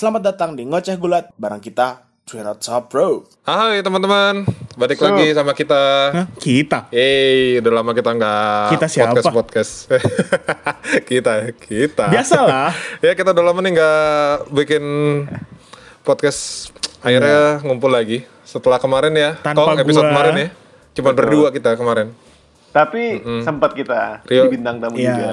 Selamat datang di Ngoceh Gulat barang kita Twin Top Bro. Hai teman-teman, balik lagi sama kita. Hah? Kita? Yeay, udah lama kita nggak Kita siapa? podcast podcast. kita, kita. Biasalah. ya kita udah lama nih nggak bikin podcast. Akhirnya ngumpul lagi setelah kemarin ya. Tanpa Kong, episode gua. kemarin ya. Cuma berdua kita kemarin. Tapi sempat kita Rio. di bintang tamu juga Iya.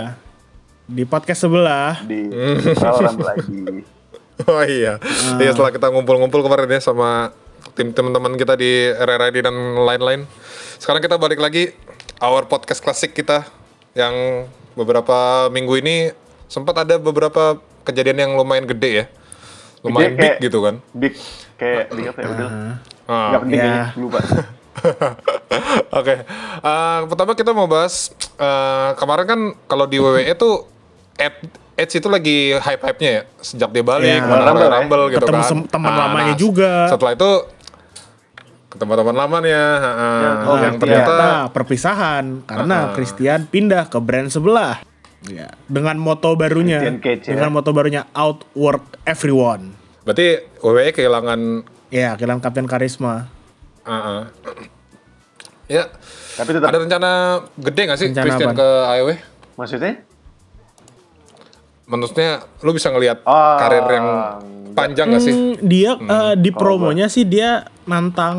Di podcast sebelah. di Mm. Lagi. Oh iya. Ah. Iya setelah kita ngumpul-ngumpul kemarin ya sama tim teman-teman kita di RRID dan lain-lain. Sekarang kita balik lagi our podcast klasik kita yang beberapa minggu ini sempat ada beberapa kejadian yang lumayan gede ya. Lumayan Gede big kayak- gitu kan. Big kayak big apa ya udah. Ah. Gak penting Ya. kayaknya, lupa. Oke, Eh, pertama kita mau bahas eh, kemarin kan kalau di WWE tuh Edge itu lagi hype-hype-nya ya sejak dia balik Iya. kemarin Rumble Royal ya. Rumble gitu Ketemu kan. sem- teman Ah, lamanya juga. Setelah itu ketemu teman lamanya, Ya, yang oh, ternyata Ternyata perpisahan karena Christian pindah ke brand sebelah. Ya, dengan moto barunya. Cage, ya. Dengan moto barunya outwork everyone. berarti WWE kehilangan Ya, kehilangan kapten karisma. ah. ya Tapi tetap ada rencana gede nggak sih Rencana Christian apaan? ke AEW? maksudnya Maksudnya lu bisa ngelihat Oh, karir yang panjang nggak sih? Hmm, dia eh, di promonya sih dia nantang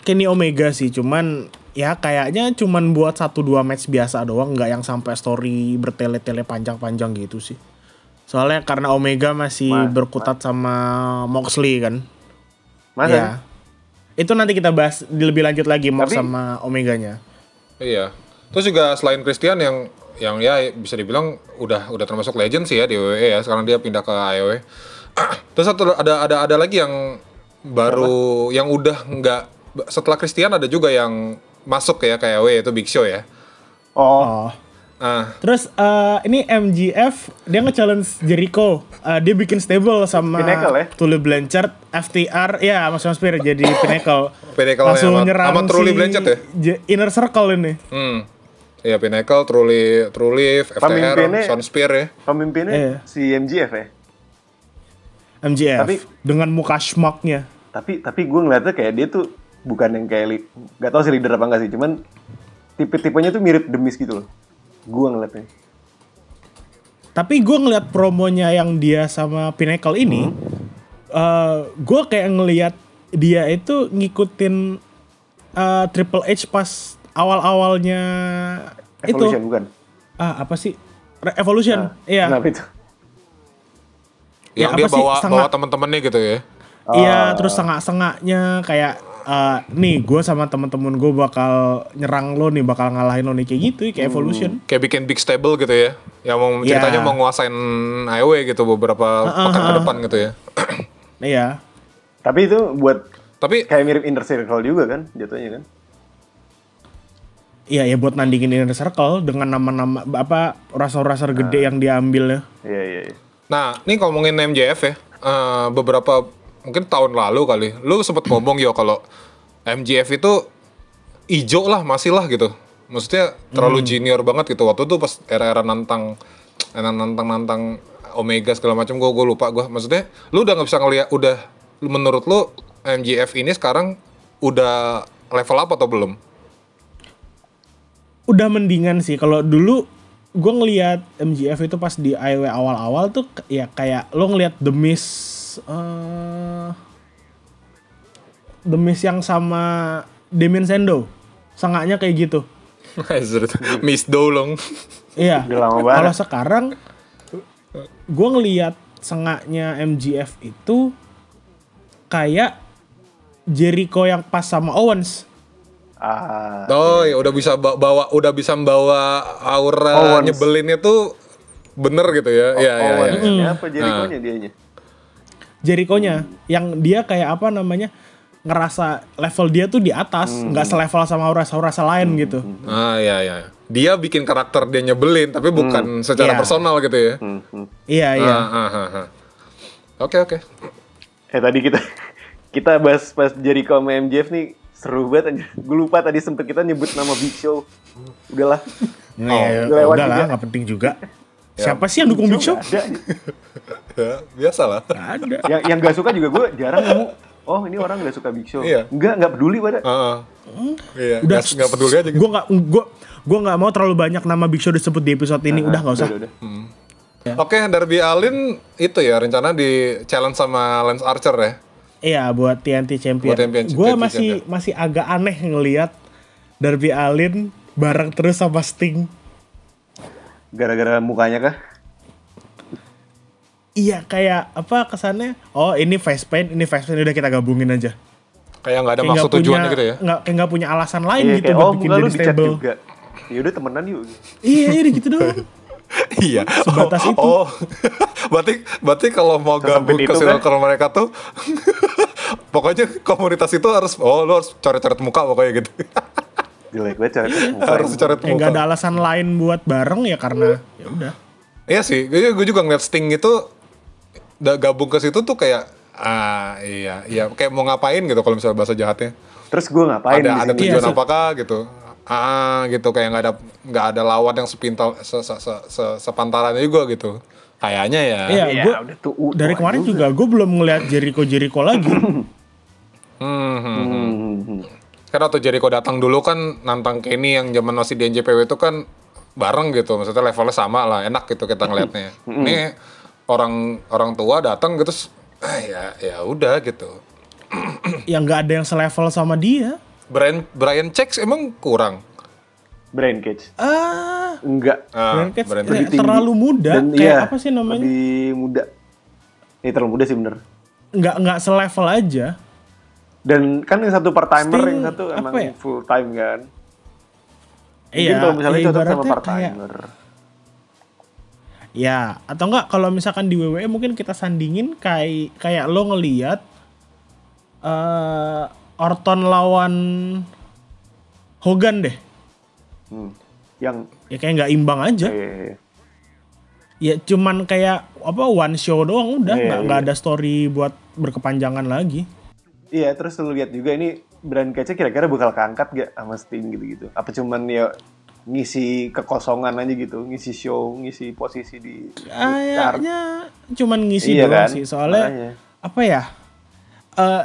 Kenny Omega sih, cuman ya kayaknya cuman buat satu dua match biasa doang, nggak yang sampai story bertele-tele panjang-panjang gitu sih. Soalnya karena Omega masih Mas, berkutat sama Moxley kan. masa Ya. Itu nanti kita bahas lebih lanjut lagi Mox Tapi- sama Omeganya. Iya. Terus juga selain Christian yang yang ya bisa dibilang udah udah termasuk legend sih ya di WWE ya. Sekarang dia pindah ke AEW. Terus satu ada ada ada lagi yang baru yang udah nggak setelah Christian ada juga yang masuk ya ke AEW itu Big Show ya. oh. Nah, Terus eh, ini MGF dia nge-challenge Jericho. Eh, dia bikin stable sama Pinnacle ya? Tully Blanchard, FTR, ya Mas Mas Spear jadi Pinnacle. Pinnacle Langsung sama- nyerang sama Tully si Blanchard ya? Inner Circle ini. hmm. Ya Pinnacle, Truly, Truly, FTR, Pemimpinnya- Son Spear ya. pemimpinnya Iya. si MGF ya MGF Tapi- dengan muka schmucknya. tapi tapi gue ngeliatnya kayak dia tuh bukan yang kayak li- gak tau sih leader apa enggak sih cuman tipe-tipenya tuh mirip demis gitu loh gue ngeliatnya Tapi gue ngeliat promonya yang dia sama Pinnacle ini, Hmm. gue kayak ngeliat dia itu ngikutin eh, Triple H pas awal-awalnya itu. Evolution bukan Ah apa sih? Re- Evolution, iya. kenapa itu Yang Ya, dia apa sih, bawa sangat- bawa teman-temannya gitu ya. Iya, Ah. terus sengak-sengaknya kayak eh, nih gue sama temen-temen gue bakal nyerang lo nih, bakal ngalahin lo nih kayak gitu, kayak Evolution. Kayak bikin big stable gitu ya. Yang mau Iya. ceritanya mau nguasain AEW gitu beberapa pekan ke depan gitu ya. Iya. tapi itu buat Tapi kayak mirip inner circle juga kan jatuhnya kan Iya, ya buat nandingin Inner Circle dengan nama-nama apa rasa-rasa gede yang diambil ya. iya iya iya Nah, ini ngomongin MJF ya, eh, beberapa mungkin tahun lalu kali, lu sempet ngomong yo kalau MJF itu ijo lah, masih lah gitu. Maksudnya terlalu junior banget gitu. Waktu itu pas era-era nantang, era nantang-nantang Omega segala macam, gue gue lupa gue. Maksudnya, lu udah nggak bisa ngeliat, udah menurut lu MJF ini sekarang udah level up atau belum? Udah mendingan sih kalau dulu gue ngelihat MGF itu pas di IW awal-awal tuh ya kayak lo ngelihat The Miz eh The Miz yang sama Damien Sendo. Sengaknya kayak gitu. Miss Dolong. Iya. Kalau sekarang gue ngelihat sengaknya MGF itu kayak Jericho yang pas sama Owens. Ah Oh, ya udah bisa ba- bawa udah bisa membawa aura Owens. nyebelinnya tuh bener gitu ya. Iya, iya, iya. ya apa Jericho-nya dianya Jericho-nya yang dia kayak apa namanya ngerasa level dia tuh di atas, nggak selevel sama aura-aura lain gitu. Ah, iya, iya. Dia bikin karakter dia nyebelin tapi bukan secara Iya. personal gitu ya. Hmm, hmm. Iya iya. Ah, ah, ah, ah. Oke, oke. eh tadi kita kita bahas pas Jericho sama MJF nih seru banget anjir. Gue lupa tadi sempet kita nyebut nama Big Show. Udahlah. Nah, ya, udah lewat udah lah, juga. nggak penting juga. Siapa sih yang dukung Big Show? Ada. Ya, biasa lah. Ada. yang yang gak suka juga gue jarang nemu. Oh ini orang gak suka Big Show. Iya. Enggak, nggak peduli pada. Heeh. Iya, Udah nggak peduli aja gitu. Gue nggak gue gue nggak mau terlalu banyak nama Big Show disebut di episode ini. udah nggak usah. Udah, udah. Oke, Darby Allin itu ya rencana di challenge sama Lance Archer ya. Iya buat TNT Champion. Buat TNT Gue Champion, masih ya. masih agak aneh ngelihat Darby Allin bareng terus sama Sting. Gara-gara mukanya kah? Iya kayak apa kesannya? Oh ini face paint, ini face paint udah kita gabungin aja. Kayak nggak ada Kayak maksud tujuannya gitu ya. Nggak kayak nggak punya alasan lain Iya, gitu kayak, buat oh bikin jadi stable. juga. Ya udah temenan yuk. Iya iya gitu doang. Iya. Sebatas oh, itu. Oh, berarti berarti kalau mau gabung ke itu, circle mereka tuh, pokoknya komunitas itu harus, oh lu harus coret-coret muka pokoknya gitu. Jelek banget cara harus coret Kayak muka. nggak ada alasan lain buat bareng ya karena ya udah. Iya sih, gue, gue juga ngeliat Sting itu udah gabung ke situ tuh kayak ah iya iya kayak mau ngapain gitu kalau misalnya bahasa jahatnya. Terus gue ngapain ada ada tujuan Iya, apakah gitu. Ah gitu kayak nggak ada nggak ada lawan yang sepintal se, se, se, se- sepantarannya juga gitu. Kayaknya ya. Iya, Ya, gua udah tuh, dari kemarin juga gue belum ngeliat Jericho Jericho lagi. Hmm, hmm, hmm. Hmm, hmm. Kan waktu Jericho datang dulu kan nantang Kenny yang zaman masih di NJPW itu kan bareng gitu, maksudnya levelnya sama lah, enak gitu kita ngelihatnya. Ini orang orang tua datang gitu, terus, ah, ya ya udah gitu. yang nggak ada yang selevel sama dia. Brian Brian Chex emang kurang. Brain cage. Ah, Enggak. Ah, Brian Cage Brian kayak Lebih tinggi. terlalu muda. Dan kayak iya, apa sih namanya? Lebih muda. Eh terlalu muda sih bener. Nggak nggak selevel aja. Dan kan yang satu part timer, Sting, yang satu emang ya? full time kan. Mungkin Iya. kalau misalnya ya cocok sama part kayak- timer. Ya, atau enggak kalau misalkan di WWE mungkin kita sandingin kayak kayak lo ngeliat eh Orton lawan Hogan deh. Hmm. Yang Ya kayak nggak imbang aja. eh, Ya cuman kayak apa one show doang udah Iya, nggak nggak iya. ada story buat berkepanjangan lagi. Iya, terus lu lihat juga ini brand catch kira-kira bakal keangkat gak sama Sting gitu-gitu? Apa cuman ya ngisi kekosongan aja gitu, ngisi show, ngisi posisi di? Kayaknya cuman ngisi Iya doang kan? sih soalnya Makanya. apa ya eh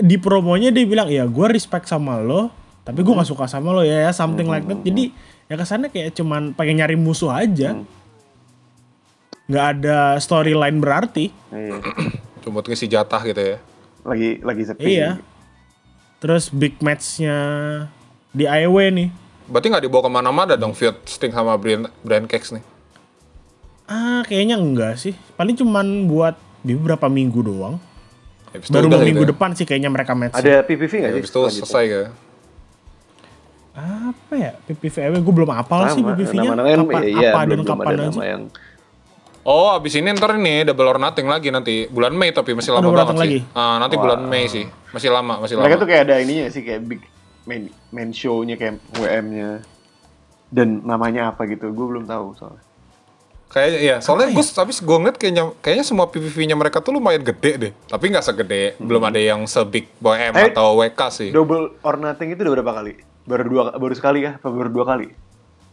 di promonya dia bilang ya gue respect sama lo tapi gue nggak suka sama lo ya ya something like that. jadi ya kesannya kayak cuman pengen nyari musuh aja. Nggak ada storyline berarti. Iya. Cuma buat ngisi jatah gitu ya. Lagi lagi sepi. iya. Terus big matchnya di IW nih. Berarti nggak dibawa ke mana-mana dong feud Sting sama Brian, Brian Cage nih. ah kayaknya enggak sih. Paling cuman buat di beberapa minggu doang Habis itu baru mau minggu gitu ya. depan sih kayaknya mereka match Ada PPV nggak sih? Habis itu selesai ya. apa ya? PPV gue belum apal sih PPV-nya nama-nama kan, kapan, iya, apa belum- dan belum kapan aja? nama yang Oh, abis ini ntar ini double or nothing lagi nanti. Bulan Mei tapi masih Oh, lama double or banget sih. Ah, nanti bulan Mei sih, masih lama, masih lama. mereka tuh kayak ada ininya sih kayak big main main show-nya kayak WM-nya dan namanya apa gitu gue belum tahu soalnya Kayaknya iya, soalnya gue habis gue ngeliat kayaknya kayaknya semua PPV-nya mereka tuh lumayan gede deh. Tapi nggak segede, belum ada yang sebig Boy M Eh, atau WK sih. double or nothing itu udah berapa kali baru dua baru sekali kah apa baru dua kali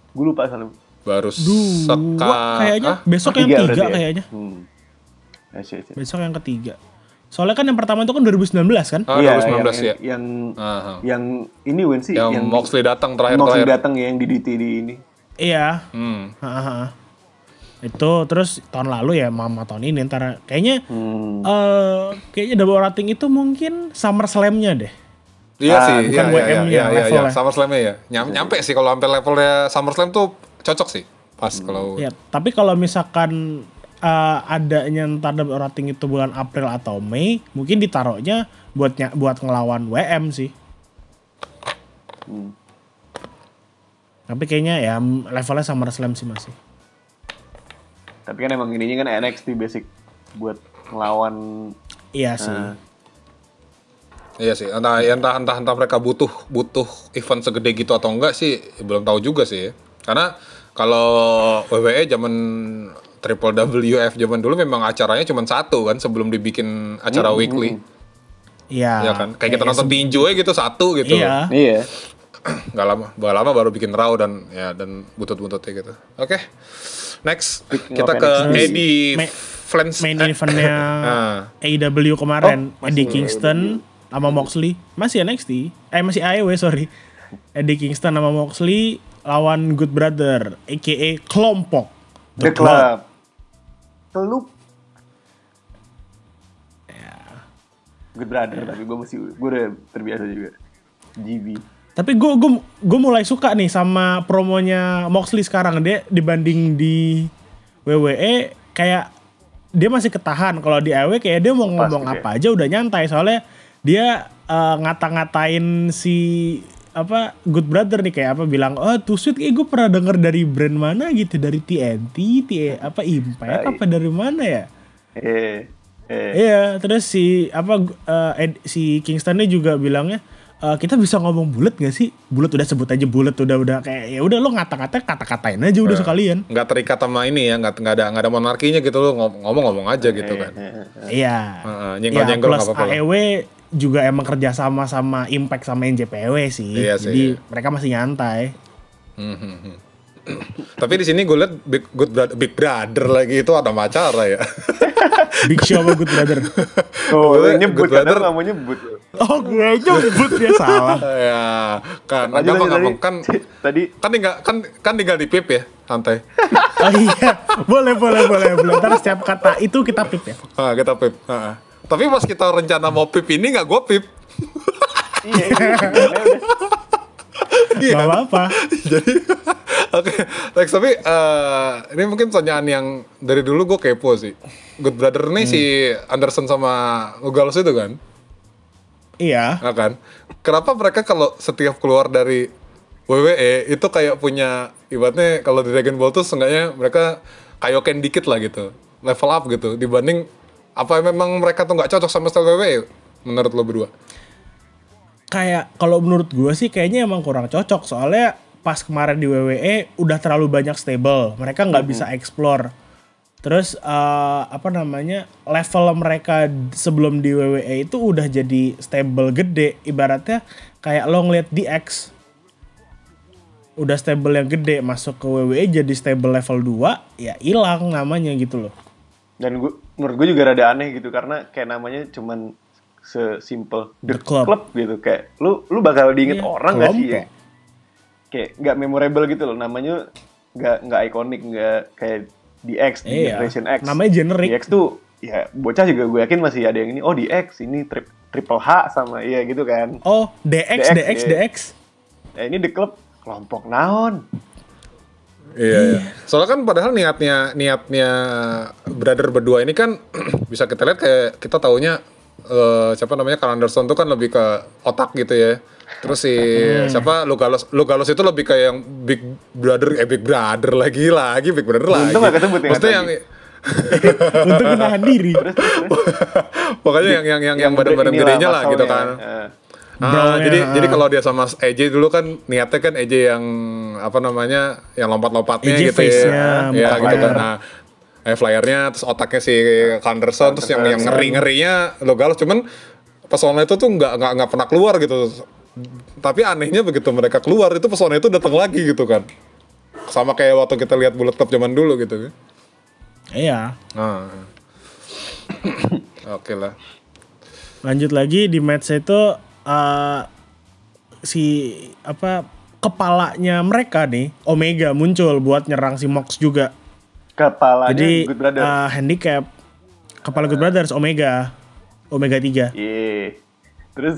gue lupa soalnya Baru Dua seka kayaknya Hah? besok Oh, yang tiga tiga berarti ya? kayaknya. hmm. Besok yang ketiga. Soalnya kan yang pertama itu kan 2019 kan? Ah, Iya, 2019 yang, ya. yang, yang Aha. yang ini Wen sih Yang, Moxley datang terakhir Moxley terakhir. datang ya yang di DT di ini Iya. Hmm. Hahaha. Itu terus tahun lalu ya mama tahun ini ntar kayaknya hmm. eh kayaknya double rating itu mungkin Summer Slam-nya deh. Iya Ah, sih, bukan iya iya iya WM-nya, iya iya, levelnya. SummerSlam-nya ya. Nyam, nyampe sih kalau sampai levelnya SummerSlam tuh cocok sih. Pas kalau Ya, tapi kalau misalkan eh, adanya ntar double rating itu bulan April atau Mei, mungkin ditaruhnya buat ny- buat ngelawan WM sih. Tapi kayaknya ya levelnya Summer Slam sih masih. Tapi kan emang ininya kan NXT basic buat ngelawan Iya sih. Ah. Iya sih, entah entah entah entah mereka butuh butuh event segede gitu atau enggak sih belum tahu juga sih. Karena kalau WWE zaman Triple WF zaman dulu memang acaranya cuma satu kan sebelum dibikin acara weekly. Iya. Ya kan? Kayak kita nonton tinju aja gitu satu gitu. Iya. iya Nggak lama, nggak lama baru bikin raw dan ya dan butut-bututnya gitu. Oke. Next kita ke. Eddie Flans main eh, eventnya Ah. AEW kemarin Oh, Eddie Kingston AEW. sama Moxley masih NXT eh masih AEW sorry Eddie Kingston sama Moxley lawan Good Brother aka kelompok The Club. Teluk. Good brother tapi gue masih gue udah terbiasa juga. GB. Tapi gue gue gue mulai suka nih sama promonya Moxley sekarang dia dibanding di WWE kayak dia masih ketahan kalau di AEW kayak dia mau Lepas ngomong gitu ya. apa aja udah nyantai soalnya dia eh, ngata-ngatain si apa Good Brother nih kayak apa bilang oh tuh sweet kayak gue pernah denger dari brand mana gitu dari TNT, T apa Impact apa dari mana ya? Eh. Eh. Iya, terus si apa eh, Ed- si Kingstonnya juga bilangnya "Eh, kita bisa ngomong bulat gak sih? Bulat udah sebut aja bulat udah udah kayak ya udah lo ngata-ngata kata-katain aja udah sekalian. nggak terikat sama ini ya, nggak nggak ada nggak ada monarkinya gitu lo ngomong-ngomong aja gitu kan. Iya. Heeh, nyenggol-nyenggol plus nggak apa-apa. AEW juga emang kerja sama sama Impact sama NJPW sih. Iya sih, Jadi iya. mereka masih nyantai. Tapi di sini gue liat big, good brother, big brother lagi itu ada acara ya. Big Show sama Good Brother. Oh, Good nyebut brother. mau nyebut. Oh, gue nyebut dia salah. ya kan, gampang lanjut, gampang kan tadi. Tadi kan tinggal kan kan tinggal di pip ya, santai. Oh iya, boleh boleh boleh boleh. Ntar setiap kata itu kita pip ya. Ah, kita pip. Ah, ah. Tapi pas kita rencana mau pip ini nggak gue pip. iya, iya, Iya. Gak apa-apa. Jadi oke, next tapi eh, ini mungkin pertanyaan yang dari dulu gue kepo sih. Good Brother nih si Anderson sama Ugalos itu kan, Iya. ya kan? Kenapa mereka kalau setiap keluar dari WWE itu kayak punya ibaratnya kalau di Dragon Ball tuh seenggaknya mereka kayoken dikit lah gitu, level up gitu dibanding apa memang mereka tuh nggak cocok sama style WWE menurut lo berdua? Kayak kalau menurut gue sih kayaknya emang kurang cocok. Soalnya pas kemarin di WWE udah terlalu banyak stable. Mereka nggak bisa explore. Terus eh, apa namanya level mereka sebelum di WWE itu udah jadi stable gede. Ibaratnya kayak lo ngeliat DX udah stable yang gede masuk ke WWE jadi stable level 2 ya hilang namanya gitu loh. Dan gue menurut gue juga rada aneh gitu karena kayak namanya cuman sesimpel The the, Club. club. gitu kayak lu lu bakal diinget Iya, orang gak sih ya kelompok. kayak nggak memorable gitu loh namanya nggak nggak ikonik nggak kayak DX di Iya, Generation X namanya generic. DX tuh ya bocah juga gue yakin masih ada yang ini oh DX ini trip, triple H sama iya gitu kan oh DX DX, DX iya. DX ya ini the club kelompok naon Iya, iya. Soalnya kan padahal niatnya niatnya brother berdua ini kan bisa kita lihat kayak kita taunya eh, siapa namanya Carl Anderson tuh kan lebih ke otak gitu ya. Terus si siapa Lugalos Lugalos itu lebih kayak yang big brother eh big brother lagi lagi big brother lagi. Untung nggak kesebut ya, Maksudnya yang untuk menahan diri pokoknya yang yang yang yang badan-badan gedenya lah gitu muscle-nya. kan. Eh, Ah, jadi jadi kalau dia sama EJ dulu kan niatnya kan EJ yang apa namanya yang lompat-lompatnya gitu ya. Ya gitu kan. Nah, eh, flyernya terus otaknya si Anderson terus yang yang ngeri-ngerinya lo galos cuman pesona itu tuh nggak nggak nggak pernah keluar gitu. Tapi anehnya begitu mereka keluar itu pesona itu datang lagi gitu kan. Sama kayak waktu kita lihat Bullet Club zaman dulu gitu kan. iya Nah. Oke lah. lanjut lagi di match itu eh, si apa kepalanya mereka nih Omega muncul buat nyerang si Mox juga kepalanya jadi Good Brother eh, handicap kepala Good Brothers Omega. Omega 3 Iya. terus?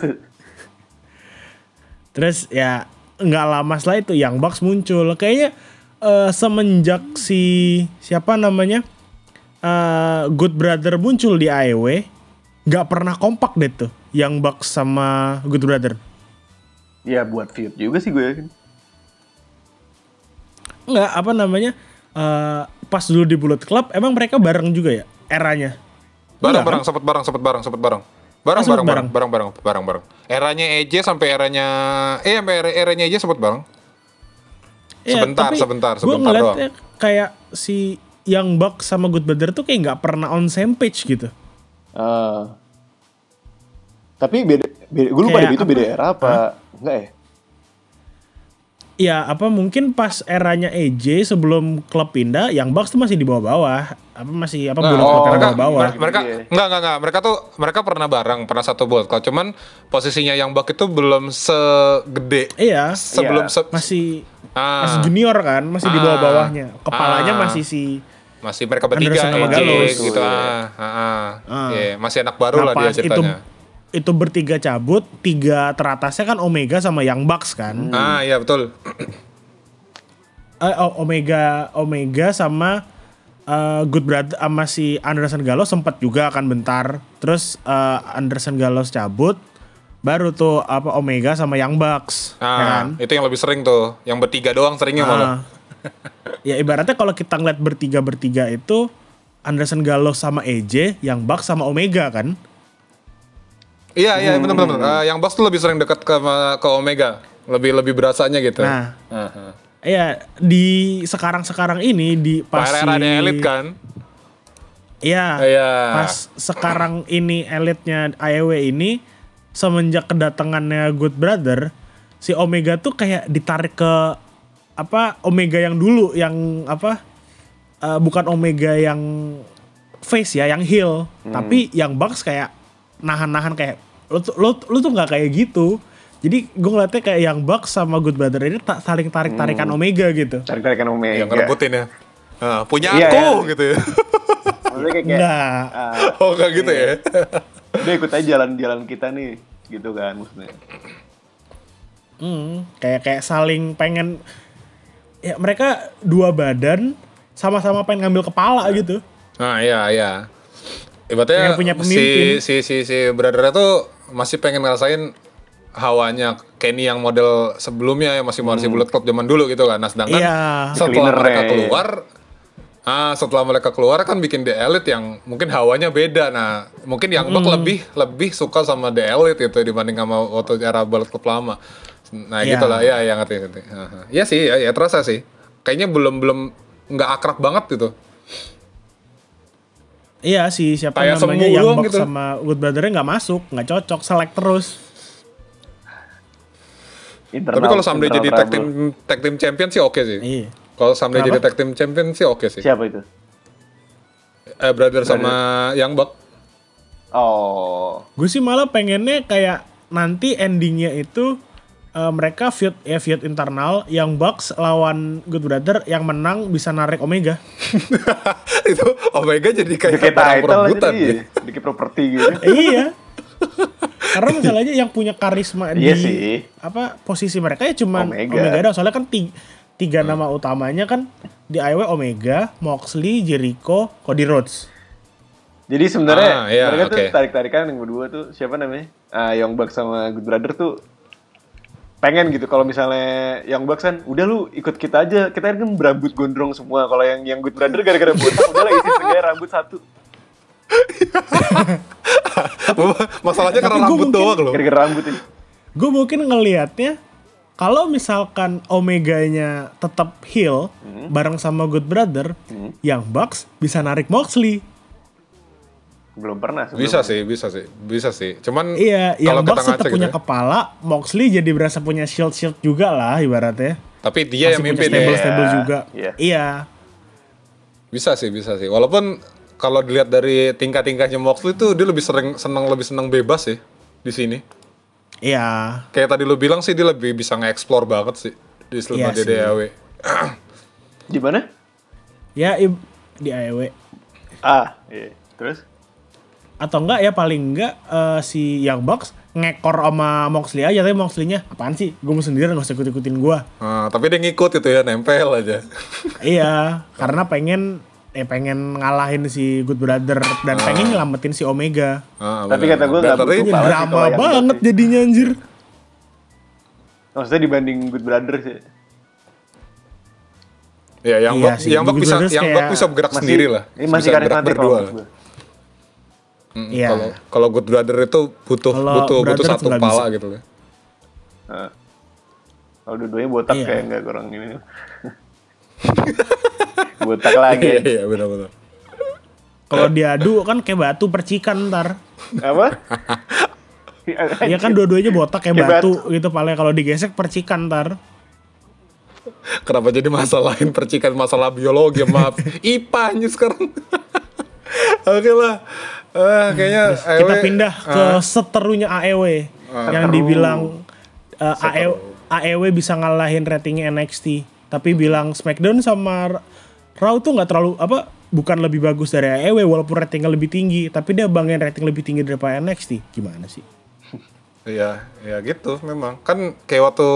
Terus ya nggak lama setelah itu Young Bucks muncul. Kayaknya eh, semenjak si siapa namanya eh, Good Brother muncul di AEW nggak pernah kompak deh tuh Young Bucks sama Good Brother. Ya buat feud juga sih gue yakin. Nggak apa namanya eh, pas dulu di Bullet Club emang mereka bareng juga ya eranya Barang Enggak, barang sempat barang sempat barang sempat barang. Barang Ah, sempet barang barang barang barang barang barang. Eranya EJ sampai eranya eh sampai era- eranya EJ sempat barang. Iya, Sebentar, tapi sebentar, gua sebentar ngeliatnya kayak si Young Bucks sama Good Brother tuh kayak nggak pernah on same page gitu Ah. tapi beda, beda gue lupa deh itu apa? beda era apa enggak ya Ya apa mungkin pas eranya AJ sebelum klub pindah, yang Bucks tuh masih di bawah-bawah. Apa masih apa Nah, oh, club mereka, bawah-bawah. mer- mereka Iya. enggak enggak enggak mereka tuh mereka pernah bareng pernah satu Bullet Club cuman posisinya yang Buck itu belum segede Iya, sebelum Iya. se- masih ah, masih junior kan, masih di Ah. bawah-bawahnya. Kepalanya Ah. masih si masih mereka bertiga AJ Gallows. gitu Iya. ah, ah, ah. Ah. Iya, masih anak baru lah Nah, dia pas itu ceritanya itu bertiga cabut, tiga teratasnya kan Omega sama Young Bucks kan. ah iya betul Eh, oh, Omega Omega sama eh, Good Brother sama si Anderson Gallows sempat juga kan bentar. Terus eh, Anderson Gallows cabut, baru tuh apa Omega sama Young Bucks, ya ah kan? itu yang lebih sering tuh yang bertiga doang seringnya malah Ah. ya ibaratnya kalau kita ngeliat bertiga bertiga itu Anderson Gallows sama AJ, Young Bucks sama Omega kan? Iya iya benar benar Hmm. Ah, yang Bucks tuh lebih sering dekat ke ke Omega lebih lebih berasanya gitu Nah. Ah, ah. Iya di sekarang sekarang ini di pas era elit kan Iya. Iya. Pas sekarang ini elitnya AEW ini semenjak kedatangannya Good Brother, si Omega tuh kayak ditarik ke apa Omega yang dulu yang apa eh, bukan Omega yang face ya, yang heel, tapi yang Bucks kayak nahan-nahan kayak lu tuh lu, lu tuh nggak kayak gitu. Jadi gue ngeliatnya kayak yang Bucks sama Good Brother ini tak saling tarik-tarikan Omega gitu. Tarik-tarikan Omega. yang ngerebutin ya Ah, punya Iya, aku iya. gitu ya Maksudnya kayak, kayak Nah, ah, oh kayak gitu ya udah ikut aja jalan-jalan kita nih. Gitu kan maksudnya. Hmm, kayak kayak saling pengen ya mereka dua badan sama-sama pengen ngambil kepala gitu. Nah iya iya. Ibaratnya Pengen punya si, pemimpin. si si si brother tuh masih pengen ngerasain hawanya Kenny yang model sebelumnya yang masih masih bullet club zaman dulu gitu kan. Nah sedangkan Iya. setelah Cleaner mereka ya. keluar Ah, setelah mereka keluar kan bikin The Elite yang mungkin hawanya beda. Nah, mungkin yang Buck lebih lebih suka sama The Elite itu dibanding sama waktu era Bullet Club lama. Nah, Iya. gitu lah. Ya, ya ngerti ngerti. Iya sih, ya, ya terasa sih. Kayaknya belum belum nggak akrab banget gitu. Iya sih siapa Kayak namanya yang Bucks gitu. sama Good Brother-nya nggak masuk, nggak cocok, selek terus. Tapi kalau someday internal jadi tag team tag team champion sih oke sih. Iya. Kalau someday jadi tag team champion sih oke sih. Siapa itu? Eh, brother sama Young Buck. Oh. Gue sih malah pengennya kayak nanti endingnya itu eh, mereka feud ya feud internal yang Bucks lawan Good Brother yang menang bisa narik Omega. itu Omega jadi kayak title perebutan dia. ya. Dikit properti gitu. iya. Karena masalahnya yang punya karisma di Iya sih. apa posisi mereka ya cuman Omega. Omega, doang. Soalnya kan tiga, tiga nama utamanya kan di AEW Omega, Moxley, Jericho, Cody Rhodes. Jadi sebenarnya Ah, iya, mereka oke. tuh tarik-tarikan yang berdua tuh siapa namanya? Ah, Young Bucks sama Good Brother tuh pengen gitu. Kalau misalnya Young Bucks kan udah lu ikut kita aja. Kita kan berambut gondrong semua. Kalau yang yang Good Brother gara-gara botak udah lah isi setengah rambut satu. Masalahnya karena rambut mungkin- doang loh. gara-gara rambut ini. Gue mungkin ngelihatnya kalau misalkan Omeganya tetap heel Hmm. bareng sama Good Brother, yang Bucks bisa narik Moxley. Belum pernah sebelumnya. Bisa sih, bisa sih, bisa sih. Cuman Iya, yang kalau Bucks kita tetap punya gitu ya. kepala, Moxley jadi berasa punya shield shield juga lah ibaratnya. Tapi dia yang Masih punya mimpin stable ya. stable juga. Iya. Iya. Bisa sih, bisa sih. Walaupun kalau dilihat dari tingkat-tingkatnya Moxley tuh dia lebih sering senang lebih senang bebas sih di sini. Iya. Kayak tadi lu bilang sih dia lebih bisa nge-explore banget sih di selama Iya di. DAW. gimana Ya i- di AEW. ah iya terus Atau enggak ya paling enggak eh, si Young Bucks ngekor sama Moxley aja tapi Moxley-nya apaan sih? Gue mau sendiri gak usah ikut-ikutin gua. Nah, tapi dia ngikut itu ya, nempel aja. iya, karena pengen eh pengen ngalahin si Good Brother dan pengen nyelamatin si Omega. Ah, Tapi benar. kata gua Dan nggak tapi- butuh drama banget sih. jadinya anjir. maksudnya dibanding Good Brother sih Ya, yang Iya Buck, sih, yang Good bisa, yang kayak- Buck bisa bergerak sendiri lah. ini masih bisa berdua. Mm, Iya. Kalau kalau Good Brother itu butuh Kalau butuh butuh satu nggak kepala bisa. gitu loh. Nah. Kalau dua-duanya botak Iya. kayak enggak kurang ini. botak lagi. Iya, iya, benar-benar. Kalau diadu kan kayak batu percikan ntar. Apa? Iya kan dua-duanya botak kayak Kayak batu, gitu paling kalau digesek percikan ntar. Kenapa jadi masalahin percikan masalah biologi maaf IPA sekarang. Oke lah. Eh, kayaknya Kita AEW, pindah ke ah, seterunya AEW yang Seteru. dibilang uh, AEW, AEW bisa ngalahin ratingnya NXT, tapi bilang SmackDown sama Raw tuh nggak terlalu apa bukan lebih bagus dari AEW walaupun ratingnya lebih tinggi, tapi dia banggain rating lebih tinggi daripada NXT. Gimana sih? Iya, ya gitu memang. Kan kayak waktu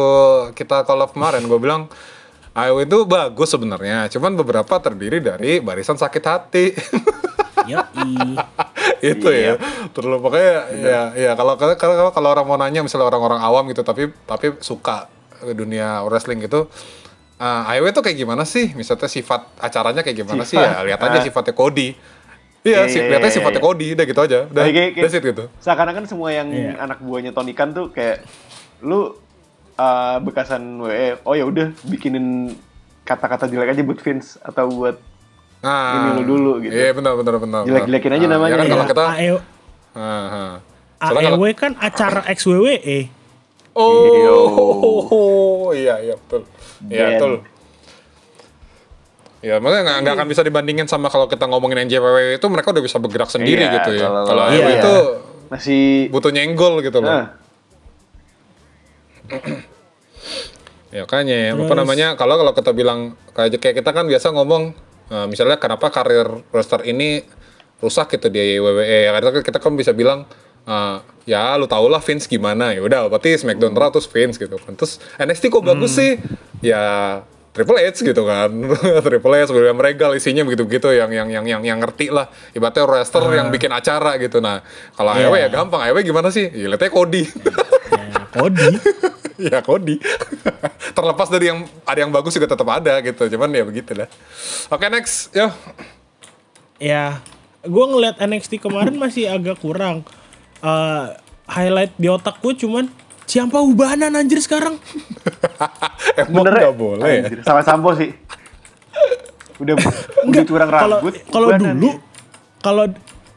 kita call up kemarin gue bilang AEW itu bagus sebenarnya, cuman beberapa terdiri dari barisan sakit hati. Yoi. itu ya terlalu pokoknya ya ya kalau kalau kalau orang mau nanya misalnya orang-orang awam gitu tapi tapi suka dunia wrestling gitu uh, AEW tuh kayak gimana sih misalnya sifat acaranya kayak gimana sih ya Sifat. lihat aja Ah. sifatnya Cody iya Iya, sih iya, lihatnya iya, sifatnya iya. Cody udah gitu aja udah Kayak- kayak- that's it gitu Seakan-akan semua yang Iya. anak buahnya Tony Khan tuh kayak lu uh, bekasan WE, oh ya udah bikinin kata-kata jelek aja buat Vince atau buat nah Ini lu dulu gitu. iya benar benar benar Jelek-jelekin aja Ah, namanya. ya kan kalau Ya, kita AEW, ah, ah. Soalnya kalau- AEW kan acara ex WWE. Oh, iya iya betul. Iya betul. Ya, maksudnya nggak akan bisa dibandingin sama kalau kita ngomongin NJPW itu mereka udah bisa bergerak sendiri Iya, gitu ya. kalau- Kalau Iya. Itu masih butuh nyenggol gitu loh. Nah, Ya kayaknya ya, apa namanya kalau kalau kita bilang kayak kayak kita kan biasa ngomong eh, misalnya kenapa karir wrestler ini rusak gitu di WWE ya karena kita kan bisa bilang eh, ya lu tau lah Vince gimana. Ya udah berarti SmackDown Raw terus Vince gitu kan. Terus NXT kok bagus sih? Ya Triple H gitu kan. Triple H William Regal isinya begitu-begitu yang yang yang yang yang ngerti lah. Ibaratnya wrestler yang bikin acara gitu. Nah kalau Iya. AEW ya gampang. AEW gimana sih? Ya lihatnya Cody. Ya, Cody. ya Cody terlepas dari yang ada yang bagus juga tetap ada gitu cuman ya begitu dah oke next yo ya, gue ngeliat NXT kemarin masih agak kurang. Eh, highlight di otak gue cuman Ciampa ubanan anjir sekarang. emang bener ya? nggak boleh ya? Anjir, Sama Sampo sih. Udah udah Kalau rambut. kalau dulu kalau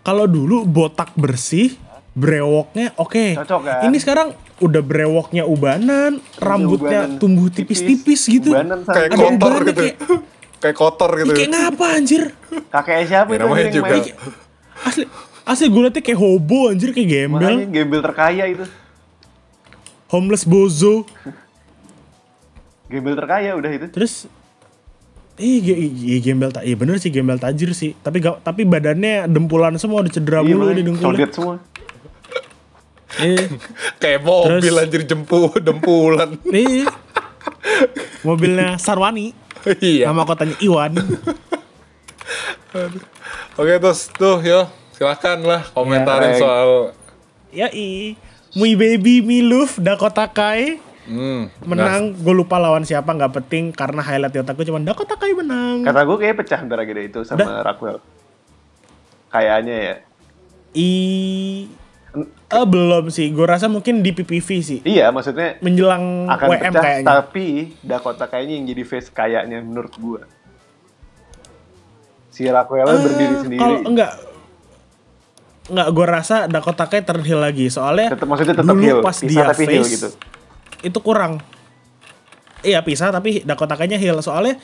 kalau dulu botak bersih, brewoknya oke. Cocok, kan? Ini sekarang udah brewoknya ubanan, rambutnya ubanan tumbuh tipis, tipis-tipis gitu. ubanan kayak Ada kotor ubanan gitu kayak- kayak kotor gitu kayak ngapa anjir? kakeknya siapa itu namanya yang juga. main? Asli asli gue liatnya kayak hobo anjir kayak Makanya gembel, gembel terkaya itu. homeless bozo. Gembel terkaya udah itu. Terus Ih, ge- iya gembel tak, iya bener sih gembel tajir sih. Tapi gak, tapi badannya dempulan semua udah cedera Iya, mulu di dengkulnya. solid semua. Iya, kayak mobil Terus- anjir jempu dempulan iya. Mobilnya Sarwani, iya nama kotanya Iwan. oke terus tuh yo silakan lah komentarin Ya, soal Ya i, Mui Baby Miluf Dakota Kai hmm, menang. Gue lupa lawan siapa nggak penting karena highlight di otak gue cuman Dakota Kai menang. Kata gue kayak pecah ntar lagi deh itu sama Rockwell. Kayaknya ya. I, eh, belum sih. Gue rasa mungkin di PPV sih. Iya, maksudnya Menjelang akan WM pecah, kayaknya. tapi Dakota kayaknya yang jadi face kayaknya menurut gue. Si Rockwell Eh, berdiri sendiri. Kalau enggak enggak gue rasa Dakota Kai turnhill lagi soalnya Tetep- maksudnya tetep dulu heel, pas pisah dia tapi heel face gitu. itu kurang iya pisah tapi Dakota Kai-nya heel soalnya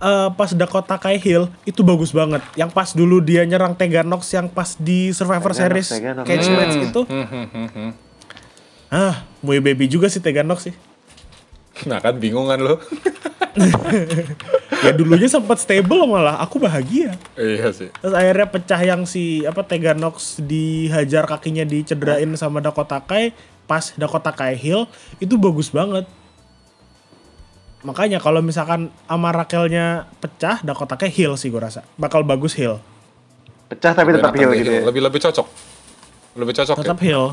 eh, pas Dakota Kai heel itu bagus banget. Yang pas dulu dia nyerang Teganox yang pas di Survivor Teganox, Series Teganox. cage Hmm. match itu hmm, hmm, hmm, ah Boy Baby juga sih Teganox sih. Nah kan bingung kan lo. Ya dulunya sempat stable malah. Aku bahagia. Iya sih. Terus akhirnya pecah yang si apa Teganox dihajar kakinya dicederain sama Dakota Kai. Pas Dakota Kai heal itu bagus banget. Makanya kalau misalkan sama Rakelnya pecah Dakota Kai heal sih gue rasa. Bakal bagus heal. Pecah tapi tetap heel gitu ya. lebih lebih cocok lebih cocok Tetap ya? heal.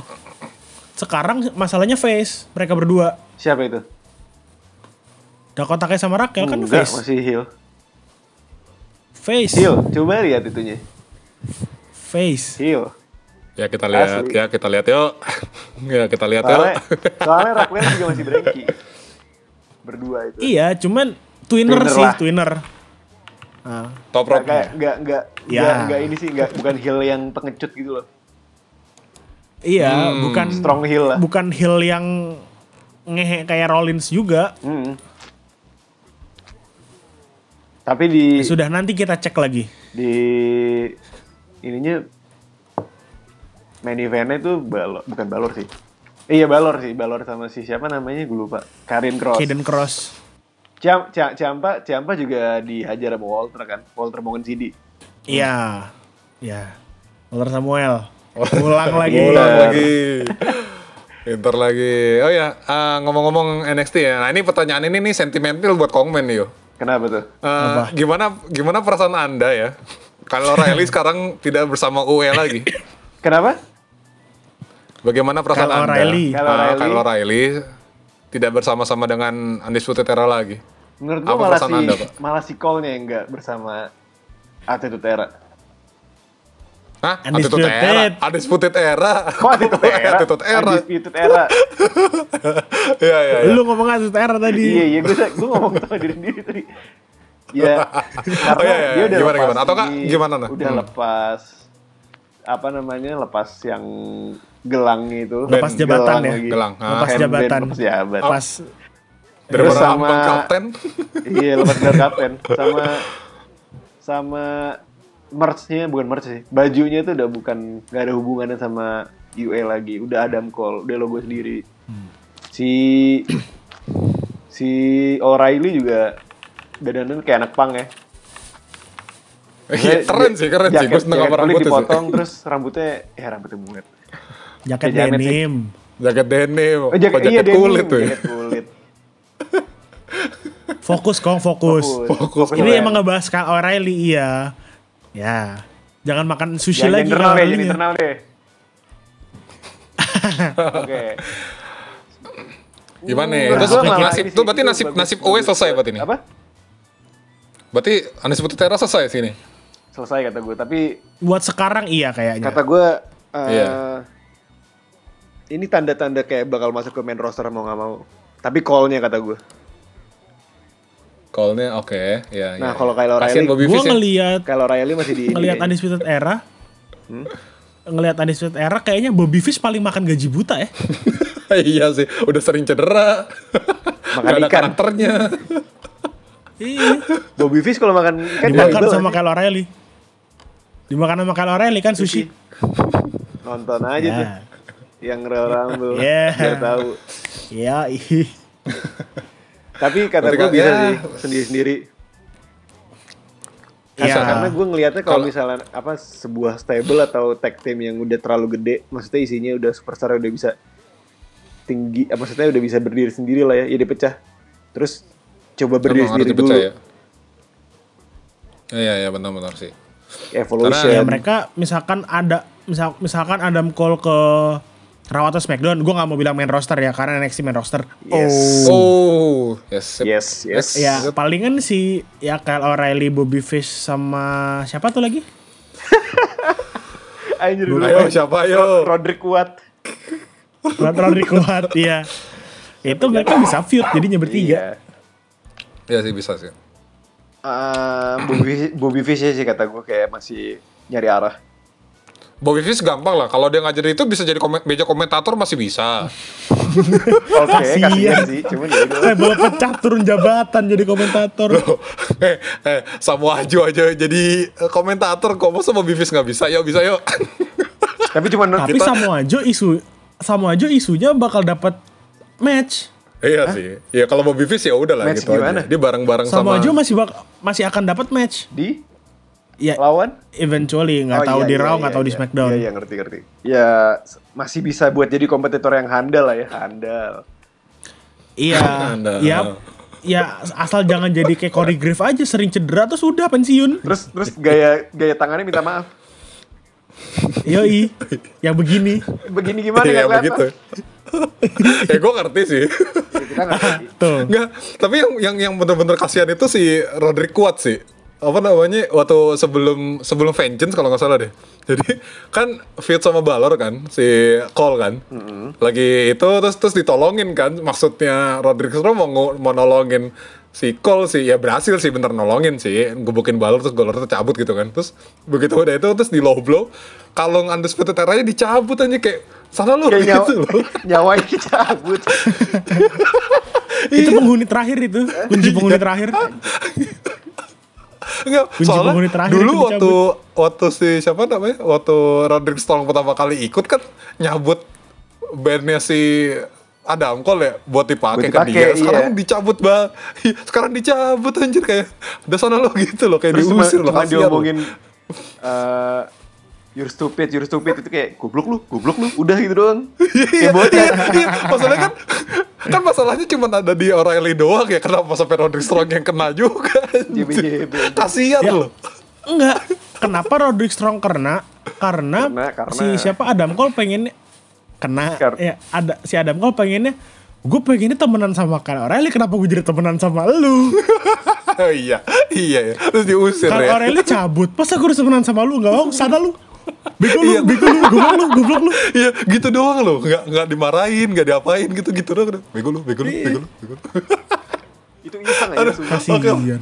Sekarang masalahnya face mereka berdua. Siapa itu? Dakota Kai sama Rakel kan Enggak, face. masih heel. Face. Heel, coba lihat itunya. Face. Heel. ya kita lihat Asli. ya kita lihat yuk ya kita lihat yuk Soalnya, soalnya Rockwell juga masih berengki. Berdua itu. Iya, cuman twinner, Twinner sih, lah. twinner. Nah, top rope kayak nggak nggak Ya. nggak nggak ini sih nggak bukan heel yang pengecut gitu loh. Iya, Hmm. bukan Strong heel lah. bukan heel yang ngehe kayak Rollins juga. Hmm. Tapi di Sudah nanti kita cek lagi. di ininya main eventnya tuh balor bukan balor sih iya balor sih balor sama si siapa namanya gue lupa Karin Cross Kaden Cross. Ciam, Cia- Ciampa Ciampa juga dihajar sama Walter kan Walter Mongen CD Iya. Ya. Walter Samuel. Ulang lagi. Ulang lagi. Pinter lagi. Oh ya, eh, ngomong-ngomong NXT ya. Nah ini pertanyaan ini nih sentimental buat Kongmen nih yo. kenapa tuh Eh, gimana gimana perasaan anda ya? Kalau Riley sekarang tidak bersama UE lagi, kenapa bagaimana perasaan Kyle anda? O'Reilly. Kyle Ah, O'Reilly. Kyle O'Reilly tidak bersama-sama dengan Undisputed Era lagi. menurut Apa gue malah perasaan si Anda, Pak? malah si Cole-nya yang enggak bersama Attitude Era Hah? Undisputed. Undisputed Era. Undisputed Era. kok Attitude Era Attitude Era. Undisputed Era Iya, iya, iya. Lu ngomong aja era tadi. iya iya gue gue ngomong sama diri sendiri tadi ya karena Oh, iya, iya, dia udah gimana, lepas gimana? Atau nggak, ini, gimana, nah? udah Hmm. lepas apa namanya lepas yang gelang itu Lepas jabatan ya? lagi. Gelang, ah. Lepas jabatan. lepas jabat Pas Daripada Terus sama- Kapten. iya lepas gelar kapten sama sama merch-nya bukan merch sih bajunya tuh udah bukan nggak ada hubungannya sama UA lagi udah Adam Cole udah logo sendiri si si O'Reilly juga dandannya kayak anak pang ya Iya, keren sih, keren sih. Gue seneng kulit rambutnya dipotong sih. terus rambutnya ya rambutnya bunget jaket sih. denim. Jaket denim, oh, jaket, oh, jaket iya, denim, kulit tuh. ya. jaket kulit Fokus kong fokus. Fokus, Ini keren. emang ngebahas Kyle O'Reilly iya. Ya. Jangan makan sushi yang lagi internal deh, O'Reilly-nya. internal deh. Oke. Gimana nih? Menurut Terus nasib, tuh sih, berarti itu nasib bagus- nasib OE selesai buat- berarti ini. Apa? Berarti Undisputed Era selesai sini. Selesai kata gue, tapi Buat sekarang iya kayaknya. kata gue eh, Iya. Ini tanda-tanda kayak bakal masuk ke main roster mau nggak mau. Tapi call-nya kata gue. Call-nya oke, ya. Nah, ya. kalau Kyle O'Reilly, ya. ngelihat Kalau Riley masih di ngelihat. Undisputed Era. Ngelihat Undisputed Era kayaknya Bobby Fish paling makan gaji buta ya. iya sih, udah sering cedera. Makan Nggak ada ikan. karakternya. Iya. Bobby Fish kalau makan ikan Dimakan gagal sama aja. Kyle O'Reilly. Dimakan sama Kyle O'Reilly kan sushi. nonton aja Ya. tuh. Yang real rumble Iya. biar tahu. Ya, ih. Tapi kata gue bisa ya. sih sendiri-sendiri. Iya. Karena gue ngelihatnya kalau misalnya apa sebuah stable atau tag team yang udah terlalu gede, maksudnya isinya udah superstar udah bisa tinggi, apa maksudnya udah bisa berdiri sendiri lah ya, ya dipecah. Terus coba berdiri Emang sendiri dulu, ya. Iya, iya benar-benar sih. evolution. ya mereka misalkan ada misal, misalkan Adam Cole ke Raw atau SmackDown, gue nggak mau bilang main roster ya karena NXT main roster. Yes. Oh, yes. Yes, yes. Ya palingan si ya Kyle O'Reilly, Bobby Fish sama siapa tuh lagi? Anjir dulu. Ayo siapa ayo? Roderick kuat. Roderick kuat, iya. Itu mereka bisa feud jadinya bertiga. Iya. Iya sih bisa sih. Eh, Bobby, Bobby Fish sih kata gue kayak masih nyari arah. Bobby Fish gampang lah. Kalau dia nggak jadi itu bisa jadi komen, meja komentator masih bisa. Oke, Kasian. kasihan sih. Cuman ya. Eh, bawa pecah turun jabatan jadi komentator. eh, eh, Samoa Joe aja jadi eh, komentator kok masa Bobby Fish nggak bisa? Yuk bisa yuk. Tapi cuman Tapi Samoa Joe isu Samoa Joe isunya bakal dapat match. iya sih. Ya kalau Bobby Fish ya udah lah Match gitu gimana? aja. Dia bareng-bareng Samoa sama. Joe masih bak masih akan dapat match. di Ya, lawan eventually nggak Oh, tahu iya, di iya, Raw iya, nggak tahu di iya. SmackDown. Iya, iya, ngerti, ngerti. Ya, masih bisa buat jadi kompetitor yang handal lah ya, handal. Iya, Anda. ya, ya asal jangan jadi kayak Corey Graves aja sering cedera terus udah pensiun. Terus terus gaya gaya tangannya minta maaf. Yoi, yang begini. Begini gimana Iya nggak begitu. ya gue ngerti sih. Ya, kita ngerti. Tuh. Enggak, tapi yang yang yang bener-bener kasihan itu si Roderick kuat sih. Apa namanya? Waktu sebelum sebelum Vengeance kalau nggak salah deh. Jadi kan feud sama Balor kan si Cole kan. Lagi itu terus terus ditolongin kan. Maksudnya Roderick Strong mau mau nolongin si Cole sih ya berhasil sih bener nolongin sih gebukin Balor terus Balor tuh cabut gitu kan terus begitu udah itu terus di low blow kalung undisputed era dicabut aja kayak sana lu Kayak nyawa, gitu loh nyawanya dicabut. Itu penghuni terakhir itu, kunci penghuni terakhir. Enggak, Kunci soalnya dulu waktu waktu si siapa namanya? Waktu Roderick Strong pertama kali ikut kan nyabut bandnya si Adam Cole ya buat dipakai kan dia. Sekarang iya. dicabut bang. Sekarang dicabut anjir kayak udah sana lo gitu loh kayak Terus cuma, diusir loh cuma kasihan lo. diomongin eh you're stupid, you're stupid itu kayak goblok lu, goblok lu, udah gitu doang. Iya, iya, iya. Masalahnya kan kan masalahnya cuma ada di O'Reilly doang ya kenapa sampai Roderick Strong yang kena juga anjir. JB. kasihan Ya. loh Enggak. Kenapa Roderick Strong kena? Karena, Karena- karena- si siapa Adam Cole pengen kena Kar- ya ada si Adam Cole pengennya gue pengennya temenan sama Kyle O'Reilly kenapa gue jadi temenan sama lu oh, iya iya ya terus diusir Kyle ya O'Reilly cabut masa gue harus temenan sama lu nggak mau sana lu bego Iya. lu bego lu goblok lu goblok lu Iya gitu doang loh, nggak nggak dimarahin, nggak diapain gitu gitu doang. Bego lu, bego lu, bego lu, bego lu. Itu iseng aja sumpah. kasihan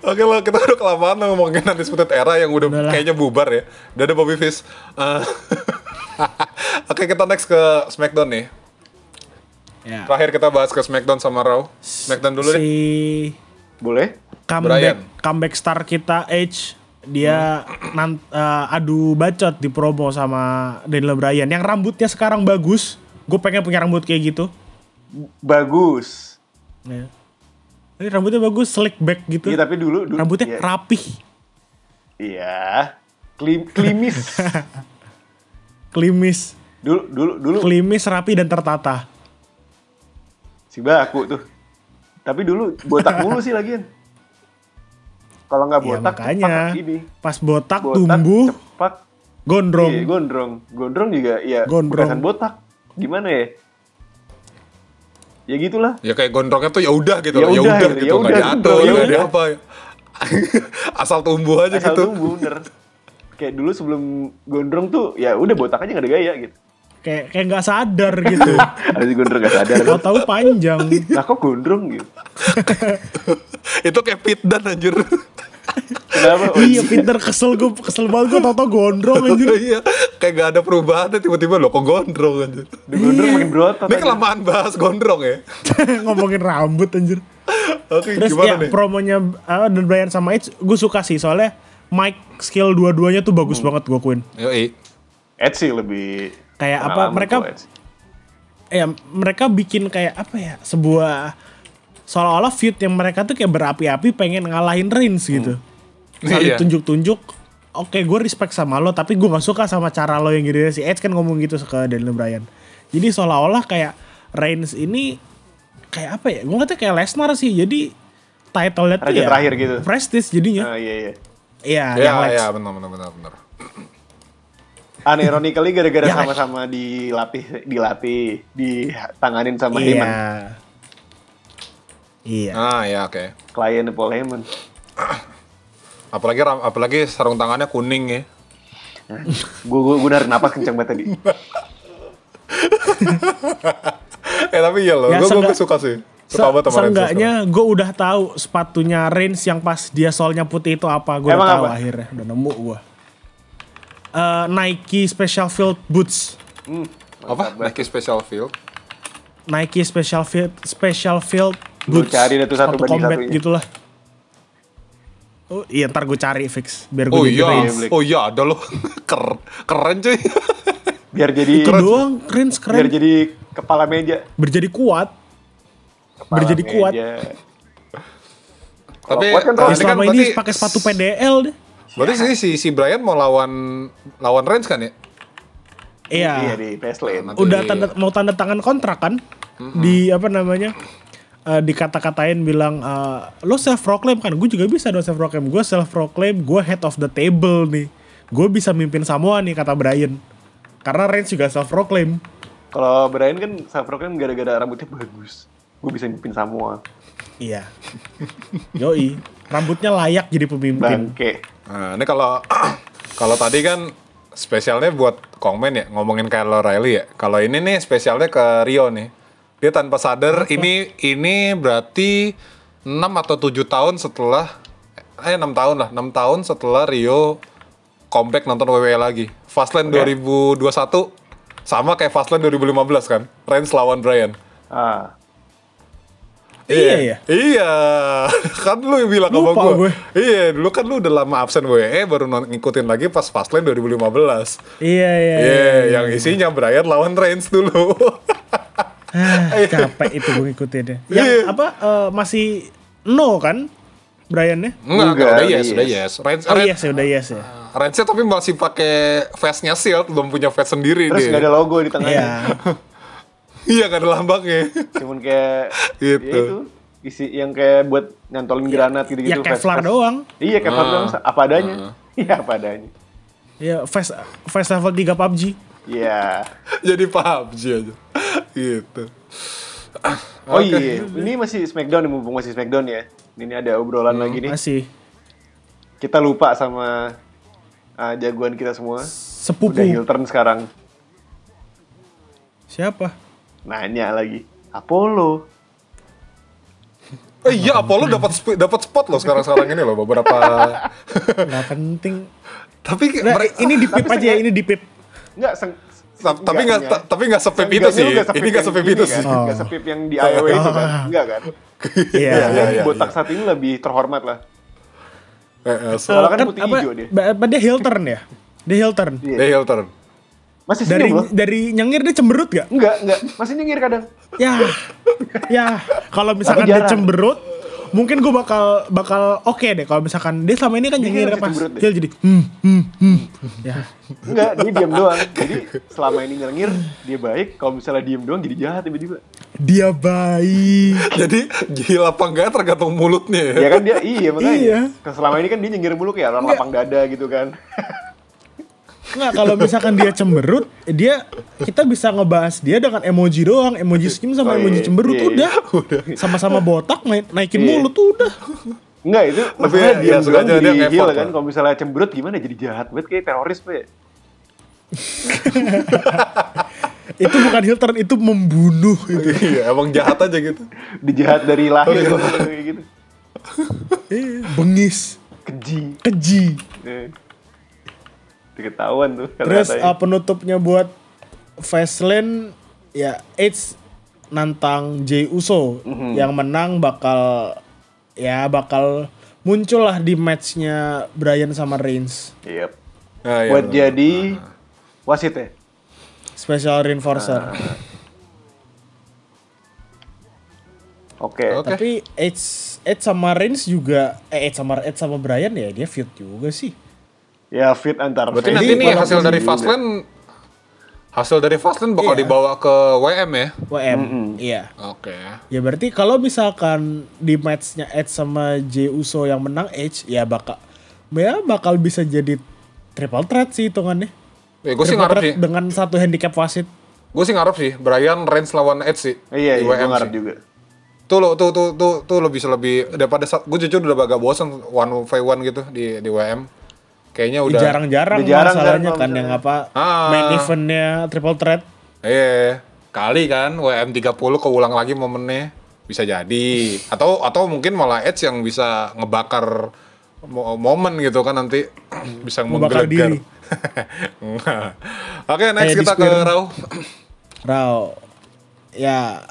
Oke lah, kita udah kelamaan ngomongin Undisputed Era yang udah Udah lah. kayaknya bubar ya. Udah ada Bobby Fish. Eh, Oke kita next ke Smackdown nih. ya Terakhir kita bahas ke Smackdown sama Raw. Smackdown dulu si deh. Boleh? comeback Brian. comeback star kita Edge dia nan- eh, adu bacot di promo sama Daniel Bryan yang rambutnya sekarang bagus gue pengen punya rambut kayak gitu Bagus. ya. Ini rambutnya bagus slick back gitu Iya tapi dulu, dulu rambutnya iya. rapih Iya. Klim, klimis. klimis dulu dulu dulu klimis rapi dan tertata si baku tuh. Tapi dulu botak mulu sih lagian. Kalau nggak ya botak makanya cepat ini. pas botak, Botak tumbuh cepat. gondrong Iya, gondrong. Gondrong juga ya Gondrong. botak. Gimana ya? Ya gitulah. Ya kayak gondrongnya tuh ya udah gitu Ya loh, ya udah gitu, gitu, ya nggak udah, diatur, ya nggak udah. diapa. Asal tumbuh aja Asal gitu. tumbuh bener. Kayak dulu sebelum gondrong tuh ya udah botak aja nggak ada gaya gitu. Kayak kayak nggak sadar gitu Ada si gondrong gak sadar. tahu panjang Nah kok gondrong gitu? Itu kayak Pit Dan anjir. Kenapa? Oh, iya Peter kesel gue kesel banget gue tau tau gondrong anjir Iya, kayak gak ada perubahan tiba-tiba loh kok gondrong anjir. Di gondrong makin berotot. Ini aja. kelamaan bahas gondrong ya. ngomongin rambut anjir Oke, Terus gimana ya nih? promonya uh, dan Brian sama Edge gue suka sih soalnya mic skill dua-duanya tuh bagus banget gue akuin. Yoi. Ed sih lebih Kayak apa, mereka-. Ya mereka bikin kayak apa ya sebuah seolah-olah feud yang mereka tuh kayak berapi-api pengen ngalahin Reigns gitu. Saling Iya. tunjuk-tunjuk. Oke gue respect sama lo tapi gue gak suka sama cara lo yang gitu si Edge kan ngomong gitu ke Daniel Bryan. Jadi seolah-olah kayak Reigns ini kayak apa ya? Gue ngerti kayak Lesnar sih. Jadi title-nya tuh Raja ya terakhir gitu. Prestige jadinya. Ah, iya iya. Iya, Ya, yang Lex. ya, benar benar benar benar. Unironically gara-gara Ya. sama-sama dilatih, dilatih, ditanganin sama Iya. Heyman, Iya. Ah, ya oke. klien Paul Heyman. Apalagi apalagi sarung tangannya kuning ya. Gue gue gue narik napas kencang banget tadi. eh tapi iya loh, Ya, gue seenggak- suka sih. Se seenggaknya gue udah tahu sepatunya Reigns yang pas dia solnya putih itu apa. Gue udah tahu apa? akhirnya. Udah nemu gue. Eh, Nike Special Field Boots. Hmm. Apa? Nike Special Field. Nike Special Field Special Field Lu Boots. cari deh tuh satu banding combat satunya. gitulah. Oh iya ntar gue cari fix biar gue Oh jadi iya, oh iya ada loh. keren, keren cuy. Biar jadi Itu doang biar keren. jadi kepala meja. Berjadi kuat. Kepala Berjadi kuat. meja. Tapi kuat kan kan selama ini pakai sepatu PDL deh. Berarti sih si si Brian mau lawan lawan Reigns kan ya? Iya. Iya di Fastlane. Nanti- udah tanda mau tanda tangan kontrak kan di apa namanya eh, dikata-katain bilang eh, lo self proclaim kan gue juga bisa dong self proclaim gue self proclaim gue head of the table nih gue bisa mimpin Samoa nih kata Brian karena Reigns juga self proclaim Kalau Brian kan self proclaim gara-gara rambutnya bagus. Gue bisa mimpin Samoa. iya yoi rambutnya layak jadi pemimpin Bangke. Nah, ini kalau kalau tadi kan spesialnya buat Kongmen ya ngomongin Kyle O'Reilly ya. Kalau ini nih spesialnya ke Rio nih. Dia tanpa sadar ini ini berarti 6 atau 7 tahun setelah eh 6 tahun lah, 6 tahun setelah Rio comeback nonton WWE lagi. Fastlane 2021 sama kayak Fastlane 2015 kan. Reigns lawan Bryan. Ah, Iya ya. Iya, kan lu yang bilang sama Lupa gue. gue. Iya, dulu kan lu udah lama absen WE, baru ngikutin lagi pas Fastlane 2015. Iya iya. Iya, yang isinya Brian lawan Reigns dulu. Ah, capek itu gue ngikutinnya. Yang Iya. apa eh, masih no kan Brian-nya? Enggak, enggak, Enggak, udah yes, udah yes. Reigns, Oh Reigns, yes ya udah yes ya. Reigns-nya tapi masih pakai face-nya Shield, belum punya face sendiri Terus dia. nggak ada logo di tengahnya. Iya. Iya, gak ada lambangnya. Cuman kayak Gitu. ya itu isi yang kayak buat nyantolin granat gitu-gitu. Ya Kevlar doang. Iya, Kevlar Ah. doang apa adanya. Iya, apa adanya. Ya face face level 3 PUBG. Iya. Jadi PUBG aja. Gitu. Oh iya, ini masih Smackdown nih, mumpung masih Smackdown ya. Ini ada obrolan Hmm, lagi nih. Masih Kita lupa sama ah, jagoan kita semua. sepupu. Udah heel turn sekarang. Siapa? Nanya lagi. Apollo. Eh, iya, Apollo dapat dapat spot loh sekarang-sekarang ini loh beberapa. Nggak penting. tapi Nah, mere- ini di pip tapi aja ya, ini di pip. Enggak, tapi nggak tapi nggak sepip itu sih. nggak Ini nggak sepip itu kan? sih. Oh. Nggak sepip yang di IOW itu kan? Enggak kan? Iya. Ya, iya, iya, botak iya. saat ini lebih terhormat lah. Eh, eh, so- Soalnya kan Kan putih hijau dia. dia heel turn ya? Dia heel turn. Iya. Dia heel turn. Masih Dari senyum loh. dari nyengir dia cemberut gak? Enggak, enggak. Masih nyengir kadang. Ya, ya. Kalau misalkan dia cemberut, mungkin gue bakal bakal oke deh. Kalau misalkan dia selama ini kan Dia nyengir pas heel jadi hmm hmm hmm. Ya, Enggak, dia diam doang. Jadi selama ini nyengir, dia baik. Kalau misalnya diem doang jadi jahat tiba-tiba. dia baik. Jadi gila apa enggak tergantung mulutnya ya. Ya kan dia, iya makanya. Iya. Kan Selama ini kan dia nyengir mulu kayak orang lapang dada gitu kan. Nggak, kalau misalkan dia cemberut, dia kita bisa ngebahas dia dengan emoji doang, emoji senyum sama Oh, iya, emoji cemberut iya, udah. Sama-sama botak naik, naikin Iya. mulut udah. Enggak, itu Tapi maksudnya ya, dia ya, sengaja jadi lah. kan. Kalau misalnya cemberut gimana jadi jahat banget kayak teroris pe. Itu bukan heel turn, itu membunuh itu. Iya, emang jahat aja gitu. Dijahat dari lahir kayak gitu. Eh, bengis, Keji. keji. Eh. Ketahuan tuh Terus uh, penutupnya buat Fastlane ya Edge nantang Jey Uso Mhm. yang menang bakal ya bakal muncul lah di matchnya Brian sama Reigns Yep. Nah, iya, Buat benar. jadi wasit ya. special reinforcer. Ah. Oke. Oke. Tapi Edge Edge sama Reigns juga eh Edge sama Edge sama Brian ya dia feud juga sih. Ya fit antar. Berarti nanti nih walaupun hasil dari juga. Fastlane hasil dari Fastlane bakal Iya. dibawa ke WM ya. WM. Iya. Oke. Ya berarti kalau misalkan di matchnya Edge sama Jey Uso yang menang Edge ya bakal ya bakal bisa jadi triple threat sih hitungannya. Ya, gue sih ngarep sih. dengan satu handicap wasit. Gue sih ngarep sih. Brian Reigns lawan Edge sih. Iya, di iya, gue WM ngarep sih. juga. Tuh lo, tuh, tuh, tuh, tuh lebih lebih daripada gue jujur udah agak bosan one v one gitu di di WM. Kayaknya Ya, udah. Jarang-jarang jarang kan masalahnya kalau kan yang apa Ah. main eventnya triple threat. Iya, kali kan WM 30 keulang lagi momennya. Bisa jadi. Atau atau mungkin malah Edge yang bisa ngebakar mo- momen gitu kan nanti bisa Ngebakar menggelegar. Oke, next Kayak kita ke. Raw. Raw. Ya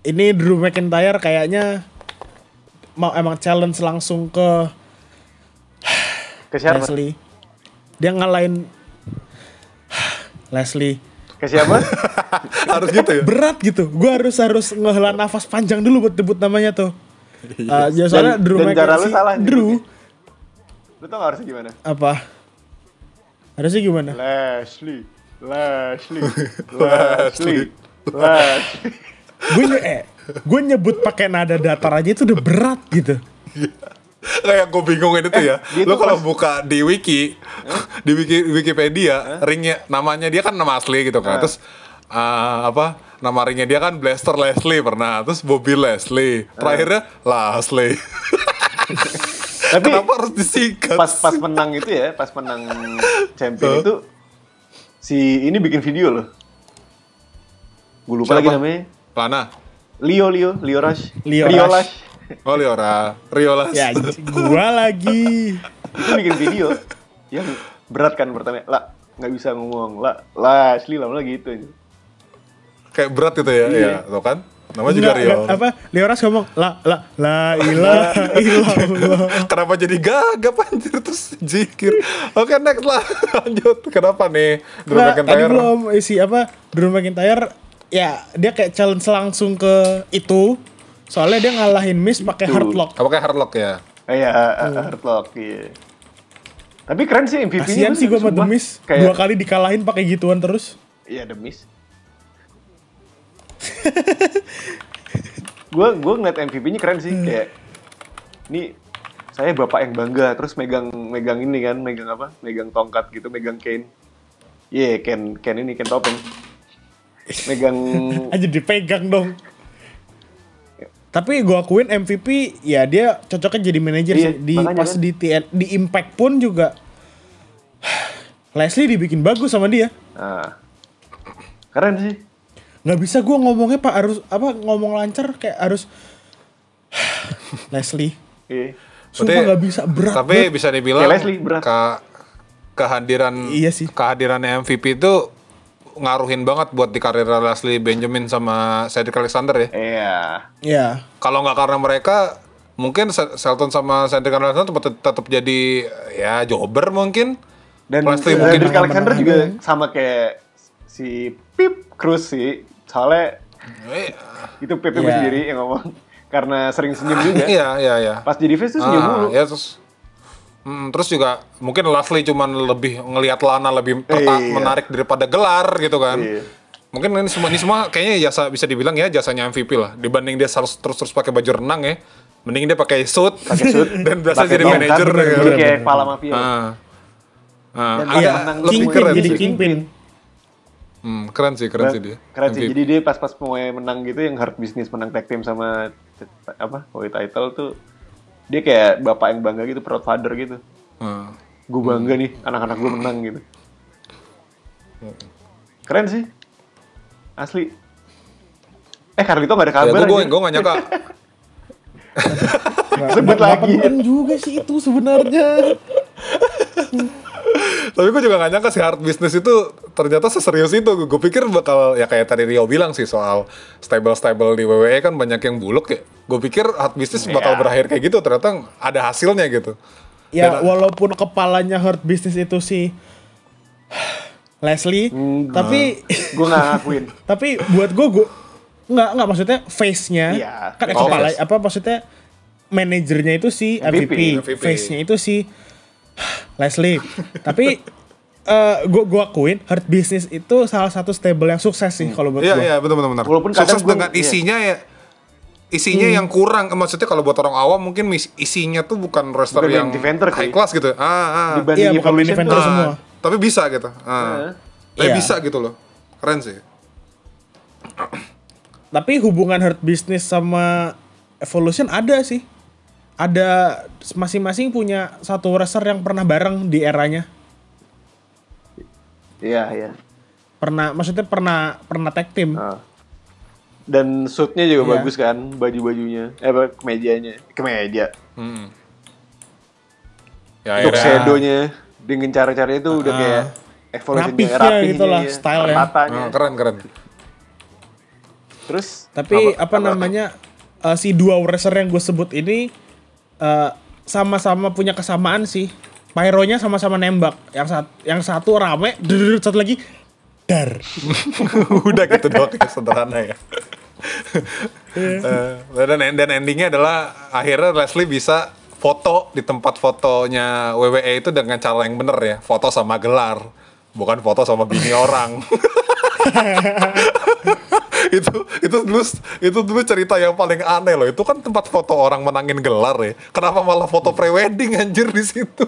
ini Drew McIntyre kayaknya mau emang challenge langsung ke Ke siapa? Leslie. Dia ngalahin Leslie. Ke siapa? Harus gitu ya. berat gitu. Gue harus harus ngehela nafas panjang dulu buat debut namanya tuh. Uh, ya soalnya Dan- Drew dan cara lu salah Drew Lu tau gak harusnya gimana? apa? Harusnya gimana? Leslie. Leslie. Leslie. Leslie. Gue nye eh, gue nyebut pakai nada datar aja itu udah berat gitu. Kayak gue bingungin itu ya. dia Lo kalau pas- buka di wiki, di wiki Wikipedia, ringnya namanya dia kan nama asli gitu kan. Terus ah, apa? Nama ringnya dia kan Blaster Leslie pernah. Terus Bobby Leslie. Terakhirnya Leslie. Tapi Kenapa harus disingkat? pas pas menang itu ya, pas menang champion itu si ini bikin video loh. Gue lupa lagi Siapa? namanya. Lana. Leo Leo Leo Rush. Leo. Rush. Oh Liora. Riolas. Ya gua lagi. Itu bikin video yang berat kan pertama. Lah nggak bisa ngomong. Lah Leslie lama gitu aja. Kayak berat gitu ya. Iya. Tuh kan? Namanya juga Rio. enggak, apa Lioras ngomong la la la ilaha illallah. Kenapa jadi gagap anjir terus zikir? Oke next lah lanjut. Kenapa nih Drew tadi McIntyre? belum isi apa Drew McIntyre ya dia kayak challenge langsung ke itu soalnya dia ngalahin Miz pakai Itu. hard lock. Apa kayak hardlock ya? Iya, uh, Hardlock, iya. Tapi keren sih MVP-nya. Kasian sih gue sama The. Miz Kayak, dua kali dikalahin pakai gituan terus. Iya, The Miz. gue gue ngeliat MVP-nya keren sih Hmm. kayak ini saya bapak yang bangga terus megang megang ini kan megang apa megang tongkat gitu megang Kane iya Ken Ken ini Ken topeng megang aja dipegang dong. Tapi gue akuin MVP ya dia cocoknya jadi manajer Iya, sih. Di pas kan. di TN di Impact pun juga Leslie dibikin bagus sama dia. nah, keren sih nggak bisa gue ngomongnya pak harus apa ngomong lancar kayak harus Leslie. iya Sumpah nggak bisa berat. Tapi banget. bisa dibilang Kayak Leslie, berat. ke- kehadiran Iya sih. kehadiran MVP itu ngaruhin banget buat di karir Leslie Benjamin sama Cedric Alexander ya. iya ya Kalau nggak karena mereka mungkin Shelton sama Cedric Alexander tetap, tetap jadi ya jobber mungkin. dan Leslie mungkin Cedric Alexander juga sama kayak si Pip Cruz sih soalnya Eh, itu PP Iya. sendiri yang ngomong karena sering senyum juga Iya iya iya. pas jadi face tuh senyum Ah, mulu ya terus Hmm, terus juga mungkin Leslie cuman lebih ngelihat Lana lebih Iya. menarik daripada gelar gitu kan. Iya. Mungkin ini semua ini semua kayaknya jasa bisa dibilang ya jasanya MVP lah. Dibanding dia harus terus-terus pakai baju renang ya. Mending dia pakai suit, pakai suit dan biasa pakai jadi manajer ya. jadi bener. kayak kepala mafia Ah. Ah, Dan dia menang lebih kingpin keren jadi sih. kingpin. Hmm, keren sih, keren sih dia. keren sih MVP. jadi dia pas-pas mau menang gitu yang hard business menang tag team sama apa world title tuh dia kayak bapak yang bangga gitu proud father gitu Ah. gue bangga nih anak-anak gue menang gitu keren sih asli eh Carlito gak ada Ya, kabar gue gue gue gak nyangka. Sebut lagi. juga sih itu sebenarnya. Tapi gue juga gak nyangka sih hard business itu ternyata seserius itu. Gue pikir bakal ya kayak tadi Rio bilang sih soal stable-stable di WWE kan banyak yang buluk ya. Gue pikir hard business bakal Iya. berakhir kayak gitu. Ternyata ada hasilnya gitu. Ya Dan- walaupun kepalanya hurt business itu si Leslie, tapi gue gak ngakuin tapi buat gue gue nggak nggak maksudnya face-nya Iya, kan face. kepala face. apa maksudnya manajernya itu si MVP, MVP. face-nya itu si Leslie. tapi eh gue gua akuin hurt business itu salah satu stable yang sukses sih kalau buat Iya gue. iya benar benar benar. Walaupun kadang Sukses gua- dengan iya. isinya ya isinya yang kurang maksudnya kalau buat orang awam mungkin mis- isinya tuh bukan wrestler Bukan yang eventer, high class gitu. Ah, ah. Dibanding Iya, bukan main tuh, semua. Ah, tapi bisa gitu. Ah. Tapi Iya. bisa gitu loh. Keren sih. Tapi hubungan hurt business sama evolution ada sih. Ada masing-masing punya satu wrestler yang pernah bareng di eranya. Iya iya Pernah maksudnya pernah pernah tag team. Ah. Dan suitnya juga Iya. bagus kan, baju-bajunya, eh apa, kemejanya, kemeja. Hmm. Ya Untuk shadow-nya dengan cara-caranya itu udah Ah. kayak evolution Rapihnya rapihnya, gitu lah, style-nya. perataannya. ah, keren keren. Terus Tapi apa, namanya eh, si dua wrestler yang gue sebut ini eh, sama-sama punya kesamaan sih. Pyronya sama-sama nembak. Yang satu yang satu rame, drrrr, satu lagi dar. Udah gitu doang ya, sederhana ya. Eh, dan dan endingnya adalah akhirnya Leslie bisa foto di tempat fotonya WWE itu dengan cara yang bener ya, foto sama gelar, bukan foto sama bini orang. itu itu dulu itu dulu cerita yang paling aneh loh. Itu kan tempat foto orang menangin gelar ya. Kenapa malah foto prewedding anjir di situ?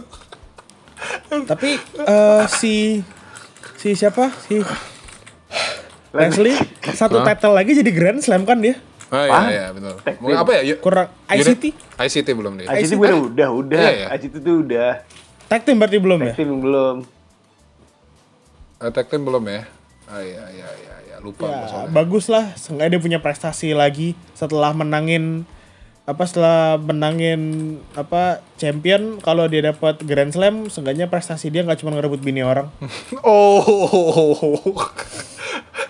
Tapi eh, si si siapa? Si Leslie satu title lagi jadi Grand Slam kan dia? Ah iya iya benar. Tag Mungkin team. apa ya? Kurang ICT? ICT belum dia. ICT ICT? udah udah udah, Iya, iya. ICT tuh udah, Tag team berarti belum ya? tim belum. Attack Team belum ya? Ah iya iya iya, iya. Lupa Ya, soalnya. bagus lah, seenggaknya dia punya prestasi lagi setelah menangin apa setelah menangin apa champion kalau dia dapat Grand Slam seenggaknya prestasi dia nggak cuma ngerebut bini orang Oh,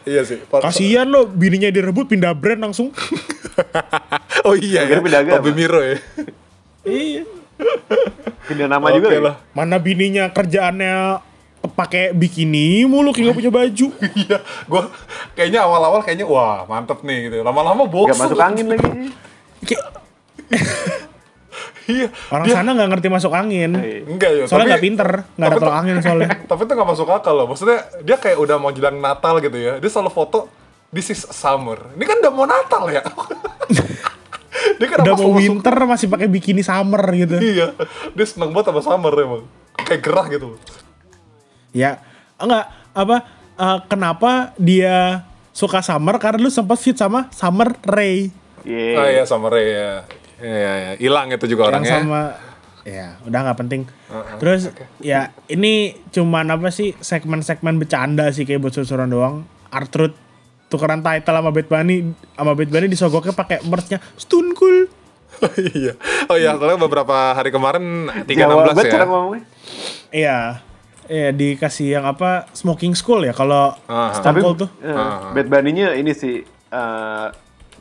Iya sih. Kasian lo bininya direbut pindah brand langsung. oh iya ya. Akhirnya pindah agama. Tobi Miro ya. iya. Pindah nama Oke juga ya? lah. Mana bininya kerjaannya pakai bikini mulu kayak gak punya baju. Iya, gua kayaknya awal-awal kayaknya wah mantep nih gitu. Lama-lama bosan. Gak masuk angin lagi. Kayak Iya. orang sana nggak ngerti masuk angin. Iya. Enggak ya. Soalnya tapi- nggak pinter, nggak ada tapi tolak angin soalnya. tapi itu nggak masuk akal loh. Maksudnya dia kayak udah mau jelang Natal gitu ya. Dia selalu foto this is summer. Ini kan udah mau Natal ya. dia kan Udah apa mau masuk- winter masih pakai bikini summer gitu. Iya. Dia seneng banget sama summer emang. Kayak gerah gitu. Ya, enggak apa eh, kenapa dia suka summer karena lu sempat fit sama Summer Ray Iya. Ah iya summer ya. Iya, iya. Hilang itu juga yang orangnya. sama ya udah nggak penting. Terus ya ini cuman apa sih segmen-segmen bercanda sih kayak buat susuran doang. Artrud tukeran title sama Bad Bunny sama Bad Bunny disogoknya pakai merchnya Stone Cool. iya. Oh iya, soalnya beberapa hari kemarin 316 Jawa banget ya. Iya. Iya dikasih yang apa smoking school ya kalau Ah, Stone Cold tuh. Ah. Bad Bunny-nya ini sih eh,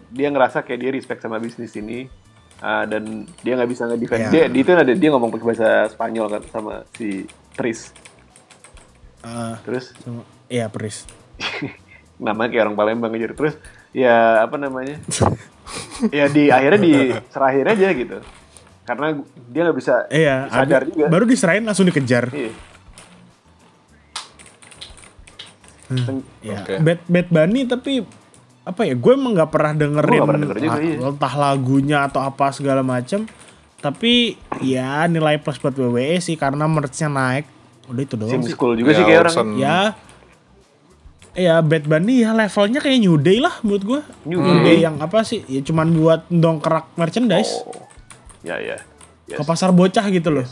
dia ngerasa kayak dia respect sama bisnis ini eh, dan dia nggak bisa Iya. nge-defend. Dia, dia itu ada dia ngomong pakai bahasa Spanyol kan sama si Tris. Eh, Terus sama- iya Pris. namanya kayak orang Palembang aja. Terus ya apa namanya? ya di akhirnya diserahin aja gitu. Karena dia nggak bisa Iya, sadar ada- juga. baru diserahin langsung dikejar. Iya. Ya, Oke. Bad Bad Bunny tapi apa ya? Gue emang nggak pernah dengerin nggak pernah denger juga, iya. entah lagunya atau apa segala macem. Tapi ya nilai plus buat WWE sih karena merchnya naik. Udah itu doang Sim sih. school juga Ya, sih kayak orang. Ya, ya Bad Bunny ya levelnya kayak New Day lah menurut gue. New Day yang apa sih? Ya cuman buat dongkrak merchandise Oh. Ya ya. Yes. ke pasar bocah gitu loh.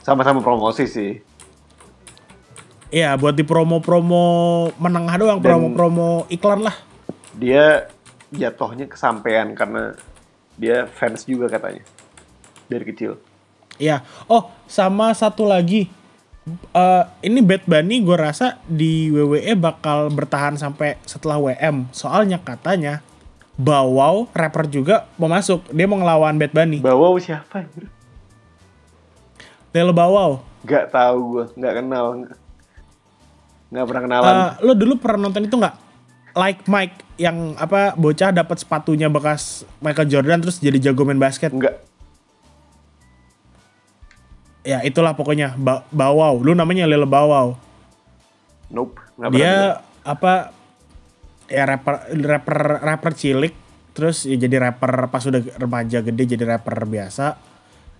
Sama-sama promosi sih. Iya, buat di promo-promo menengah doang, promo-promo iklan lah. Dia jatuhnya kesampean karena dia fans juga katanya dari kecil. Iya. Oh, sama satu lagi. Eh, ini Bad Bunny gue rasa di WWE bakal bertahan sampai setelah WM. Soalnya katanya Bawau rapper juga mau masuk. Dia mau ngelawan Bad Bunny. Bawa siapa? anjir? Lel Bawau. Gak tahu gue, nggak kenal. Nggak pernah kenalan. Eh, lo dulu pernah nonton itu nggak? Like Mike yang apa bocah dapat sepatunya bekas Michael Jordan terus jadi jago main basket. Enggak. Ya itulah pokoknya ba Bawau. Lu namanya Lel Bawau. Nope. Dia dengar. apa ya rapper rapper rapper cilik terus ya jadi rapper pas udah remaja gede jadi rapper biasa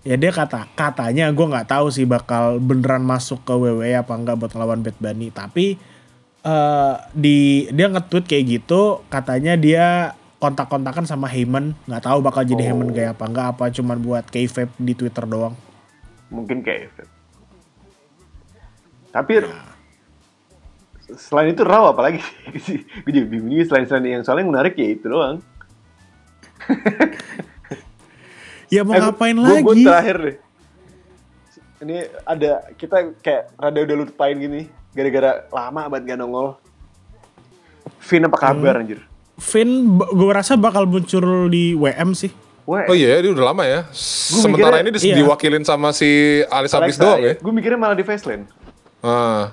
ya dia kata katanya gue nggak tahu sih bakal beneran masuk ke WWE apa enggak buat ngelawan Bad Bunny tapi eh di dia nge-tweet kayak gitu katanya dia kontak-kontakan sama Heyman nggak tahu bakal jadi Oh. Heyman kayak apa enggak apa cuman buat kayfabe di Twitter doang Mungkin kayak itu. Tapi selain itu raw apalagi sih? gue juga bingung selain selain yang soalnya menarik ya itu doang. ya mau Eh, ngapain gua- gua lagi terakhir deh. Ini ada kita kayak rada udah lupain gini gara-gara lama banget gak nongol. Vin apa kabar Hmm. anjir? Finn gue rasa bakal muncul di WM sih Wah, Oh iya, dia udah lama ya. Sementara mikirnya- ini dis- iya. diwakilin sama si Alis Abis doang ya. Gue mikirnya malah di Fastlane. Ah.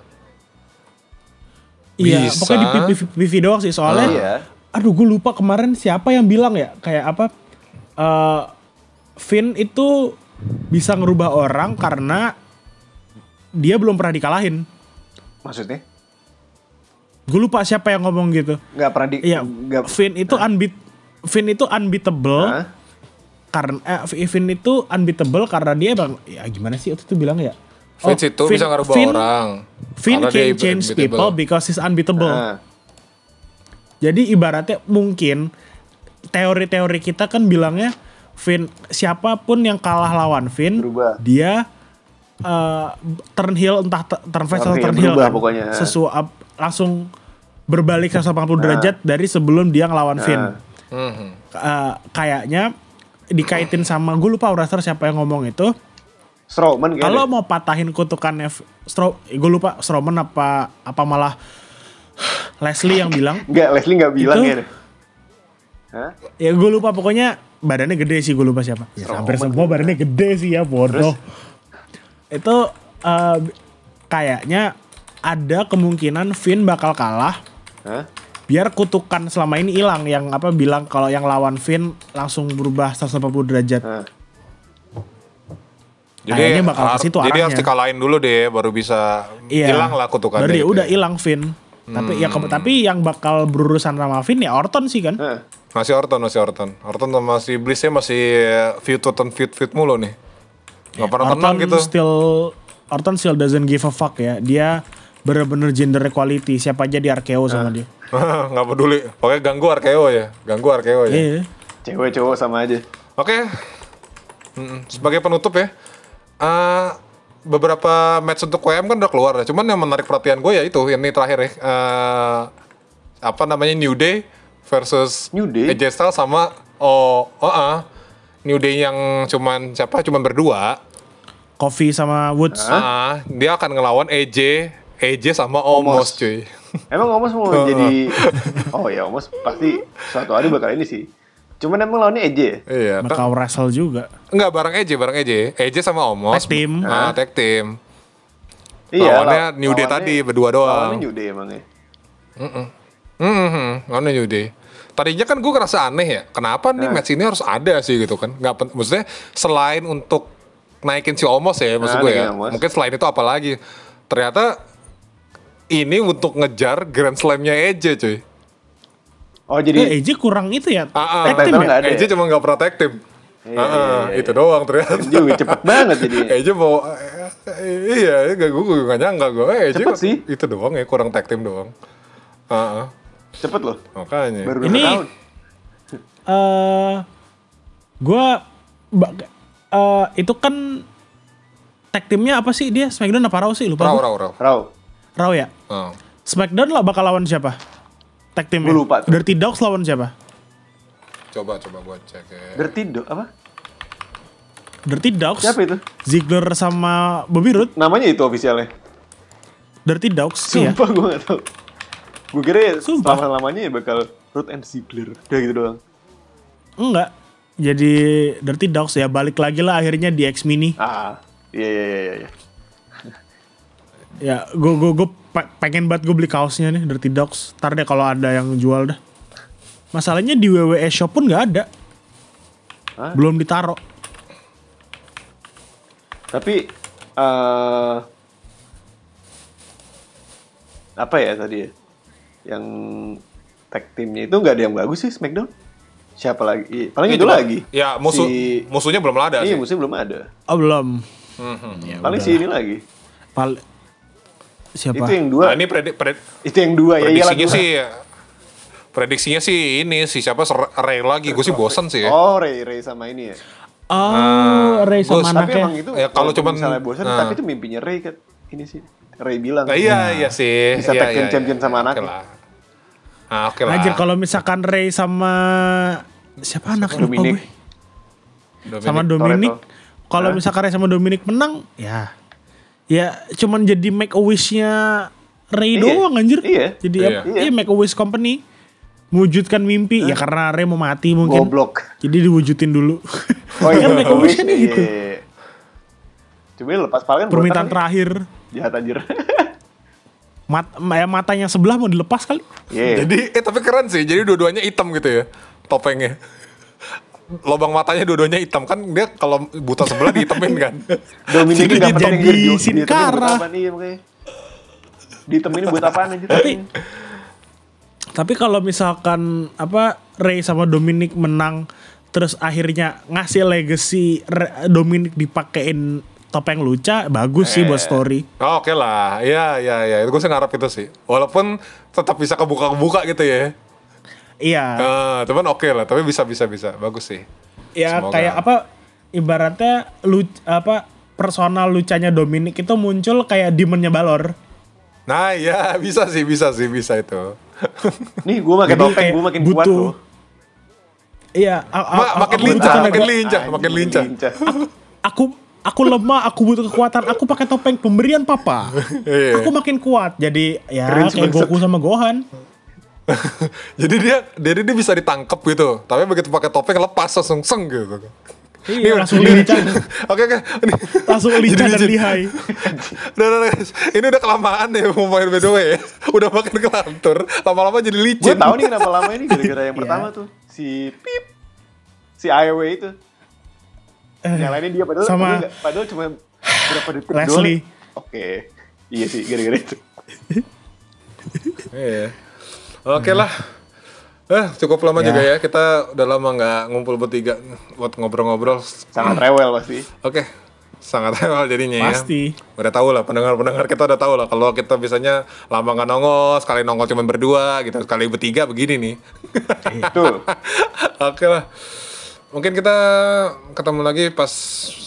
Iya, Bisa. pokoknya di PV, doang sih soalnya. Iya. Aduh, gue lupa kemarin siapa yang bilang ya, kayak apa? eh Finn itu bisa ngerubah orang karena dia belum pernah dikalahin. Maksudnya? Gue lupa siapa yang ngomong gitu. Nggak pernah di... Iya, nggak- Finn itu unbeat, Finn itu unbeatable Hah? karena eh, Finn itu unbeatable karena dia bang, ya gimana sih itu tuh bilang ya? Vince itu bisa ngerubah Finn- orang. Finn can change unbeatable. people because he's unbeatable. Nah, Jadi ibaratnya mungkin teori-teori kita kan bilangnya Finn siapa pun yang kalah lawan Finn Berubah. dia eh, turn heel entah turn face atau Turn heel, kan. pokoknya. Sesu ap- langsung berbalik 180 derajat dari sebelum dia ngelawan Finn. Nah. Mhm. Eh, kayaknya dikaitin sama gue lupa wrestler siapa yang ngomong itu. Strowman kayaknya. Kalau mau patahin kutukannya F- Stro, gue lupa Strowman apa apa malah Leslie yang bilang. Enggak, Leslie nggak bilang Itu- ya. Hah? Ya gue lupa pokoknya badannya gede sih gue lupa siapa. Ya, hampir semua badannya gede sih ya bodoh. Itu eh, kayaknya ada kemungkinan Finn bakal kalah Hah? biar kutukan selama ini hilang yang apa bilang kalau yang lawan Finn langsung berubah 180 derajat. Hah. Kayaknya bakal ke situ jadi arahnya. harus dikalahin dulu deh baru bisa Iya. hilang lah kutukannya. Baru ya gitu udah ya. hilang Finn. Tapi ya ke- tapi yang bakal berurusan sama Finn ya Orton sih kan. Hah. Masih Orton, masih Orton. Orton sama si Blissnya masih fit Orton fit fit mulu nih. Gak pernah tenang Orton gitu. still Orton still doesn't give a fuck ya. Dia bener-bener gender equality. Siapa aja di RKO sama dia. Nggak peduli. Pokoknya ganggu RKO ya. Ganggu RKO ya. Iya. Cewek cowok sama aja. Oke. Mm-mm. Sebagai penutup ya. eh, beberapa match untuk WM kan udah keluar ya. Cuman yang menarik perhatian gue ya itu ini terakhir ya. Eh, apa namanya New Day versus New Day? AJ Styles sama oh, oh ah. New Day yang cuman siapa? Cuman berdua. Coffee sama Woods. Ah, dia akan ngelawan AJ, AJ sama Omos, Omos. cuy. Emang Omos mau jadi Oh ya Omos pasti suatu hari bakal ini sih. Cuman emang lawannya EJ ya? Iya, Bakal wrestle juga. enggak bareng AJ, bareng AJ. AJ sama Omos. Tag team. Nah, tag team. Iya. Lawannya law- New Day lawannya- tadi, berdua doang. Lawannya New Day emangnya. Hmm, lawannya New Day. Tadinya kan gue ngerasa aneh ya, kenapa nih Nah. match ini harus ada sih gitu kan? Nggak maksudnya selain untuk naikin si Omos ya, maksud Nah, gue ya. Omos. Mungkin selain itu apa lagi? Ternyata ini untuk ngejar Grand Slam-nya AJ cuy. Oh Eh, jadi AJ kurang itu ya. Ah, ah. Tag team ya? ada AJ ya? cuma nggak team. Iya, Ah, ah, iya, iya, itu doang ternyata. juga cepet banget jadi. AJ mau eh, iya, gak gue gak nyangka gue. Eh, Cepet sih. Itu doang ya, kurang tag team doang. Ah, ah. Cepet loh. makanya. Baru Ini- tahun? Eh, gue eh itu kan tag timnya apa sih dia Smackdown apa Raw sih lupa Raw, gua. raw, raw. Raw. Raw ya. Ah. Smackdown lah bakal lawan siapa? Tag timnya. Gua lupa tuh. Dirty Dogs lawan siapa? Coba, coba gue cek ya. Dirty Dog apa? Dirty Dogs. Siapa itu? Ziggler sama Bobby Roode. Namanya itu ofisialnya. Dirty Dogs sih ya. Sumpah gue gak tau. Gue kira ya Sumpah. selama-lamanya ya bakal Root and Ziggler. Udah gitu doang. Enggak. Jadi Dirty Dogs ya balik lagi lah akhirnya di X Mini. Ah, iya iya iya iya. Iya. Ya, gue gue gue pengen banget gue beli kaosnya nih Dirty Dogs. Ntar deh kalau ada yang jual dah. Masalahnya di WWE Shop pun nggak ada. Hah? Belum ditaro. Tapi eh apa ya tadi ya? Yang tag timnya itu nggak ada yang bagus sih SmackDown. Siapa lagi? Iya, Paling itu cuma- lagi. Ya, musuh Si- musuhnya belum ada Iya sih. musuhnya belum ada. Oh belum. Ya, Paling udah. si ini lagi. Pal siapa? Itu yang Nah, dua. ini predik, pred- Itu yang dua ya iyalah prediksinya sih prediksinya sih ini sih siapa Ray lagi. Gue sih bosan sih ya. Oh Ray Ray sama ini ya. Oh, Ray sama Gus, Tapi anaknya. emang itu Ya, kalau cuman- misalnya bosan, nah. tapi itu mimpinya Ray kan. Ini sih Ray bilang. Nah, iya iya sih. Bisa iya, tag iya, champion iya. sama Oke anaknya. lah. Ah, oke lah. Anjir kalau misalkan Ray sama siapa anak lupa Dominic. gue. Dominic. Sama Dominic. Kalau misalkan Ray sama Dominic menang, ya ya cuman jadi make a wish-nya Ray Iya. doang anjir. Iya. Jadi Iya. Iya, make a wish company. Mewujudkan mimpi ya karena Ray mau mati mungkin. Goblok. Jadi diwujudin dulu. Oh iya, Kan make a wish kan iya, gitu. iya, iya. Coba lepas pal kan Permintaan terakhir. Jahat anjir. Mat, ya matanya sebelah mau dilepas kali. Iya. Jadi eh tapi keren sih. Jadi dua-duanya hitam gitu ya. Topengnya. Lobang matanya dua-duanya hitam kan dia kalau buta sebelah dihitamin kan. Dominic Jadi penting jadi anjir. Sin Dia temen buat apaan, apaan aja. Tapi tapi kalau misalkan apa Ray sama Dominic menang terus akhirnya ngasih legacy Dominic dipakein topeng luca bagus sih buat story. Oh, Oke lah, iya iya iya. Itu gue sih ngarep itu sih. Walaupun tetap bisa kebuka-kebuka gitu ya. Iya. Ah, cuman oke lah, tapi bisa bisa bisa. Bagus sih. ya semoga. kayak apa ibaratnya lu apa personal lucanya Dominic itu muncul kayak demonnya Balor. Nah, iya bisa sih, bisa sih, bisa itu. Nih gue makin Jadi topeng, gue makin kuat butuh- tuh. Iya, a- a- Ma, makin lincah, butuh makin lincah, makin lincah. aku aku lemah, aku butuh kekuatan, aku pakai topeng pemberian papa. Iya. Aku makin kuat. Jadi ya Keren kayak. Goku sama Gohan. jadi dia jadi dia bisa ditangkap gitu tapi begitu pakai topeng lepas langsung seng gitu Iya, Ini- langsung lincah. oke oke Ini- Langsung Jadi dan licin. lihai. udah, udah, udah, guys. ini udah kelamaan ya mau main BDW ya udah makin kelantur lama-lama jadi Gue licin tahu nih kenapa lama ini gara-gara yang Iya. pertama tuh si Pip, si IOW itu. Yang lainnya dia padahal Eh, Sama- padahal, cuma berapa detik doang. Leslie. Oke, iya sih gara-gara itu. Iya. Oke lah. Eh, cukup lama Ya. juga ya. Kita udah lama nggak ngumpul bertiga buat ngobrol-ngobrol. Sangat rewel pasti. Oke. Sangat rewel jadinya Pasti. ya. Udah tahu lah pendengar-pendengar kita udah tahu lah kalau kita biasanya lama nggak nongol, sekali nongol cuma berdua gitu, sekali bertiga begini nih. Tuh. Oke lah. Mungkin kita ketemu lagi pas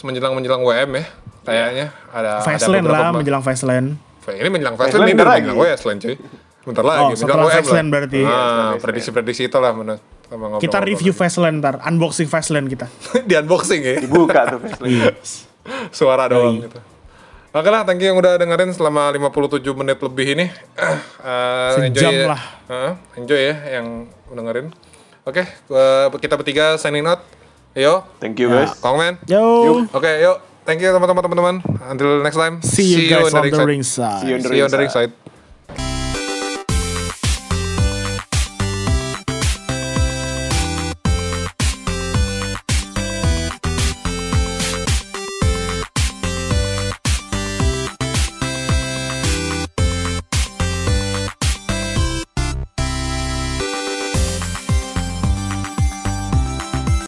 menjelang-menjelang WM ya. Kayaknya ada ada Faceland beberapa lah menjelang Faceland. ini menjelang Faceland Faceland ini menjelang Westland cuy. Bentar lagi, Oh, setelah. Faceland berarti. Ah, setelah prediksi-prediksi itu lah menurut sama ngobrol-ngobrol. Kita review Faceland ntar, unboxing Faceland kita. di unboxing ya. Dibuka tuh Faceland. Suara doang gitu. Oke lah, thank you yang udah dengerin selama 57 menit lebih ini. Eh, enjoy Sejam ya. lah. Eh, enjoy ya yang dengerin. Oke, eh, kita bertiga signing out. Yo, Thank you guys. Kongman. Yo, Oke, yuk. Thank you teman-teman teman-teman. Until next time. see you guys on the ringside. ringside. See you on the See you on the ringside. ringside.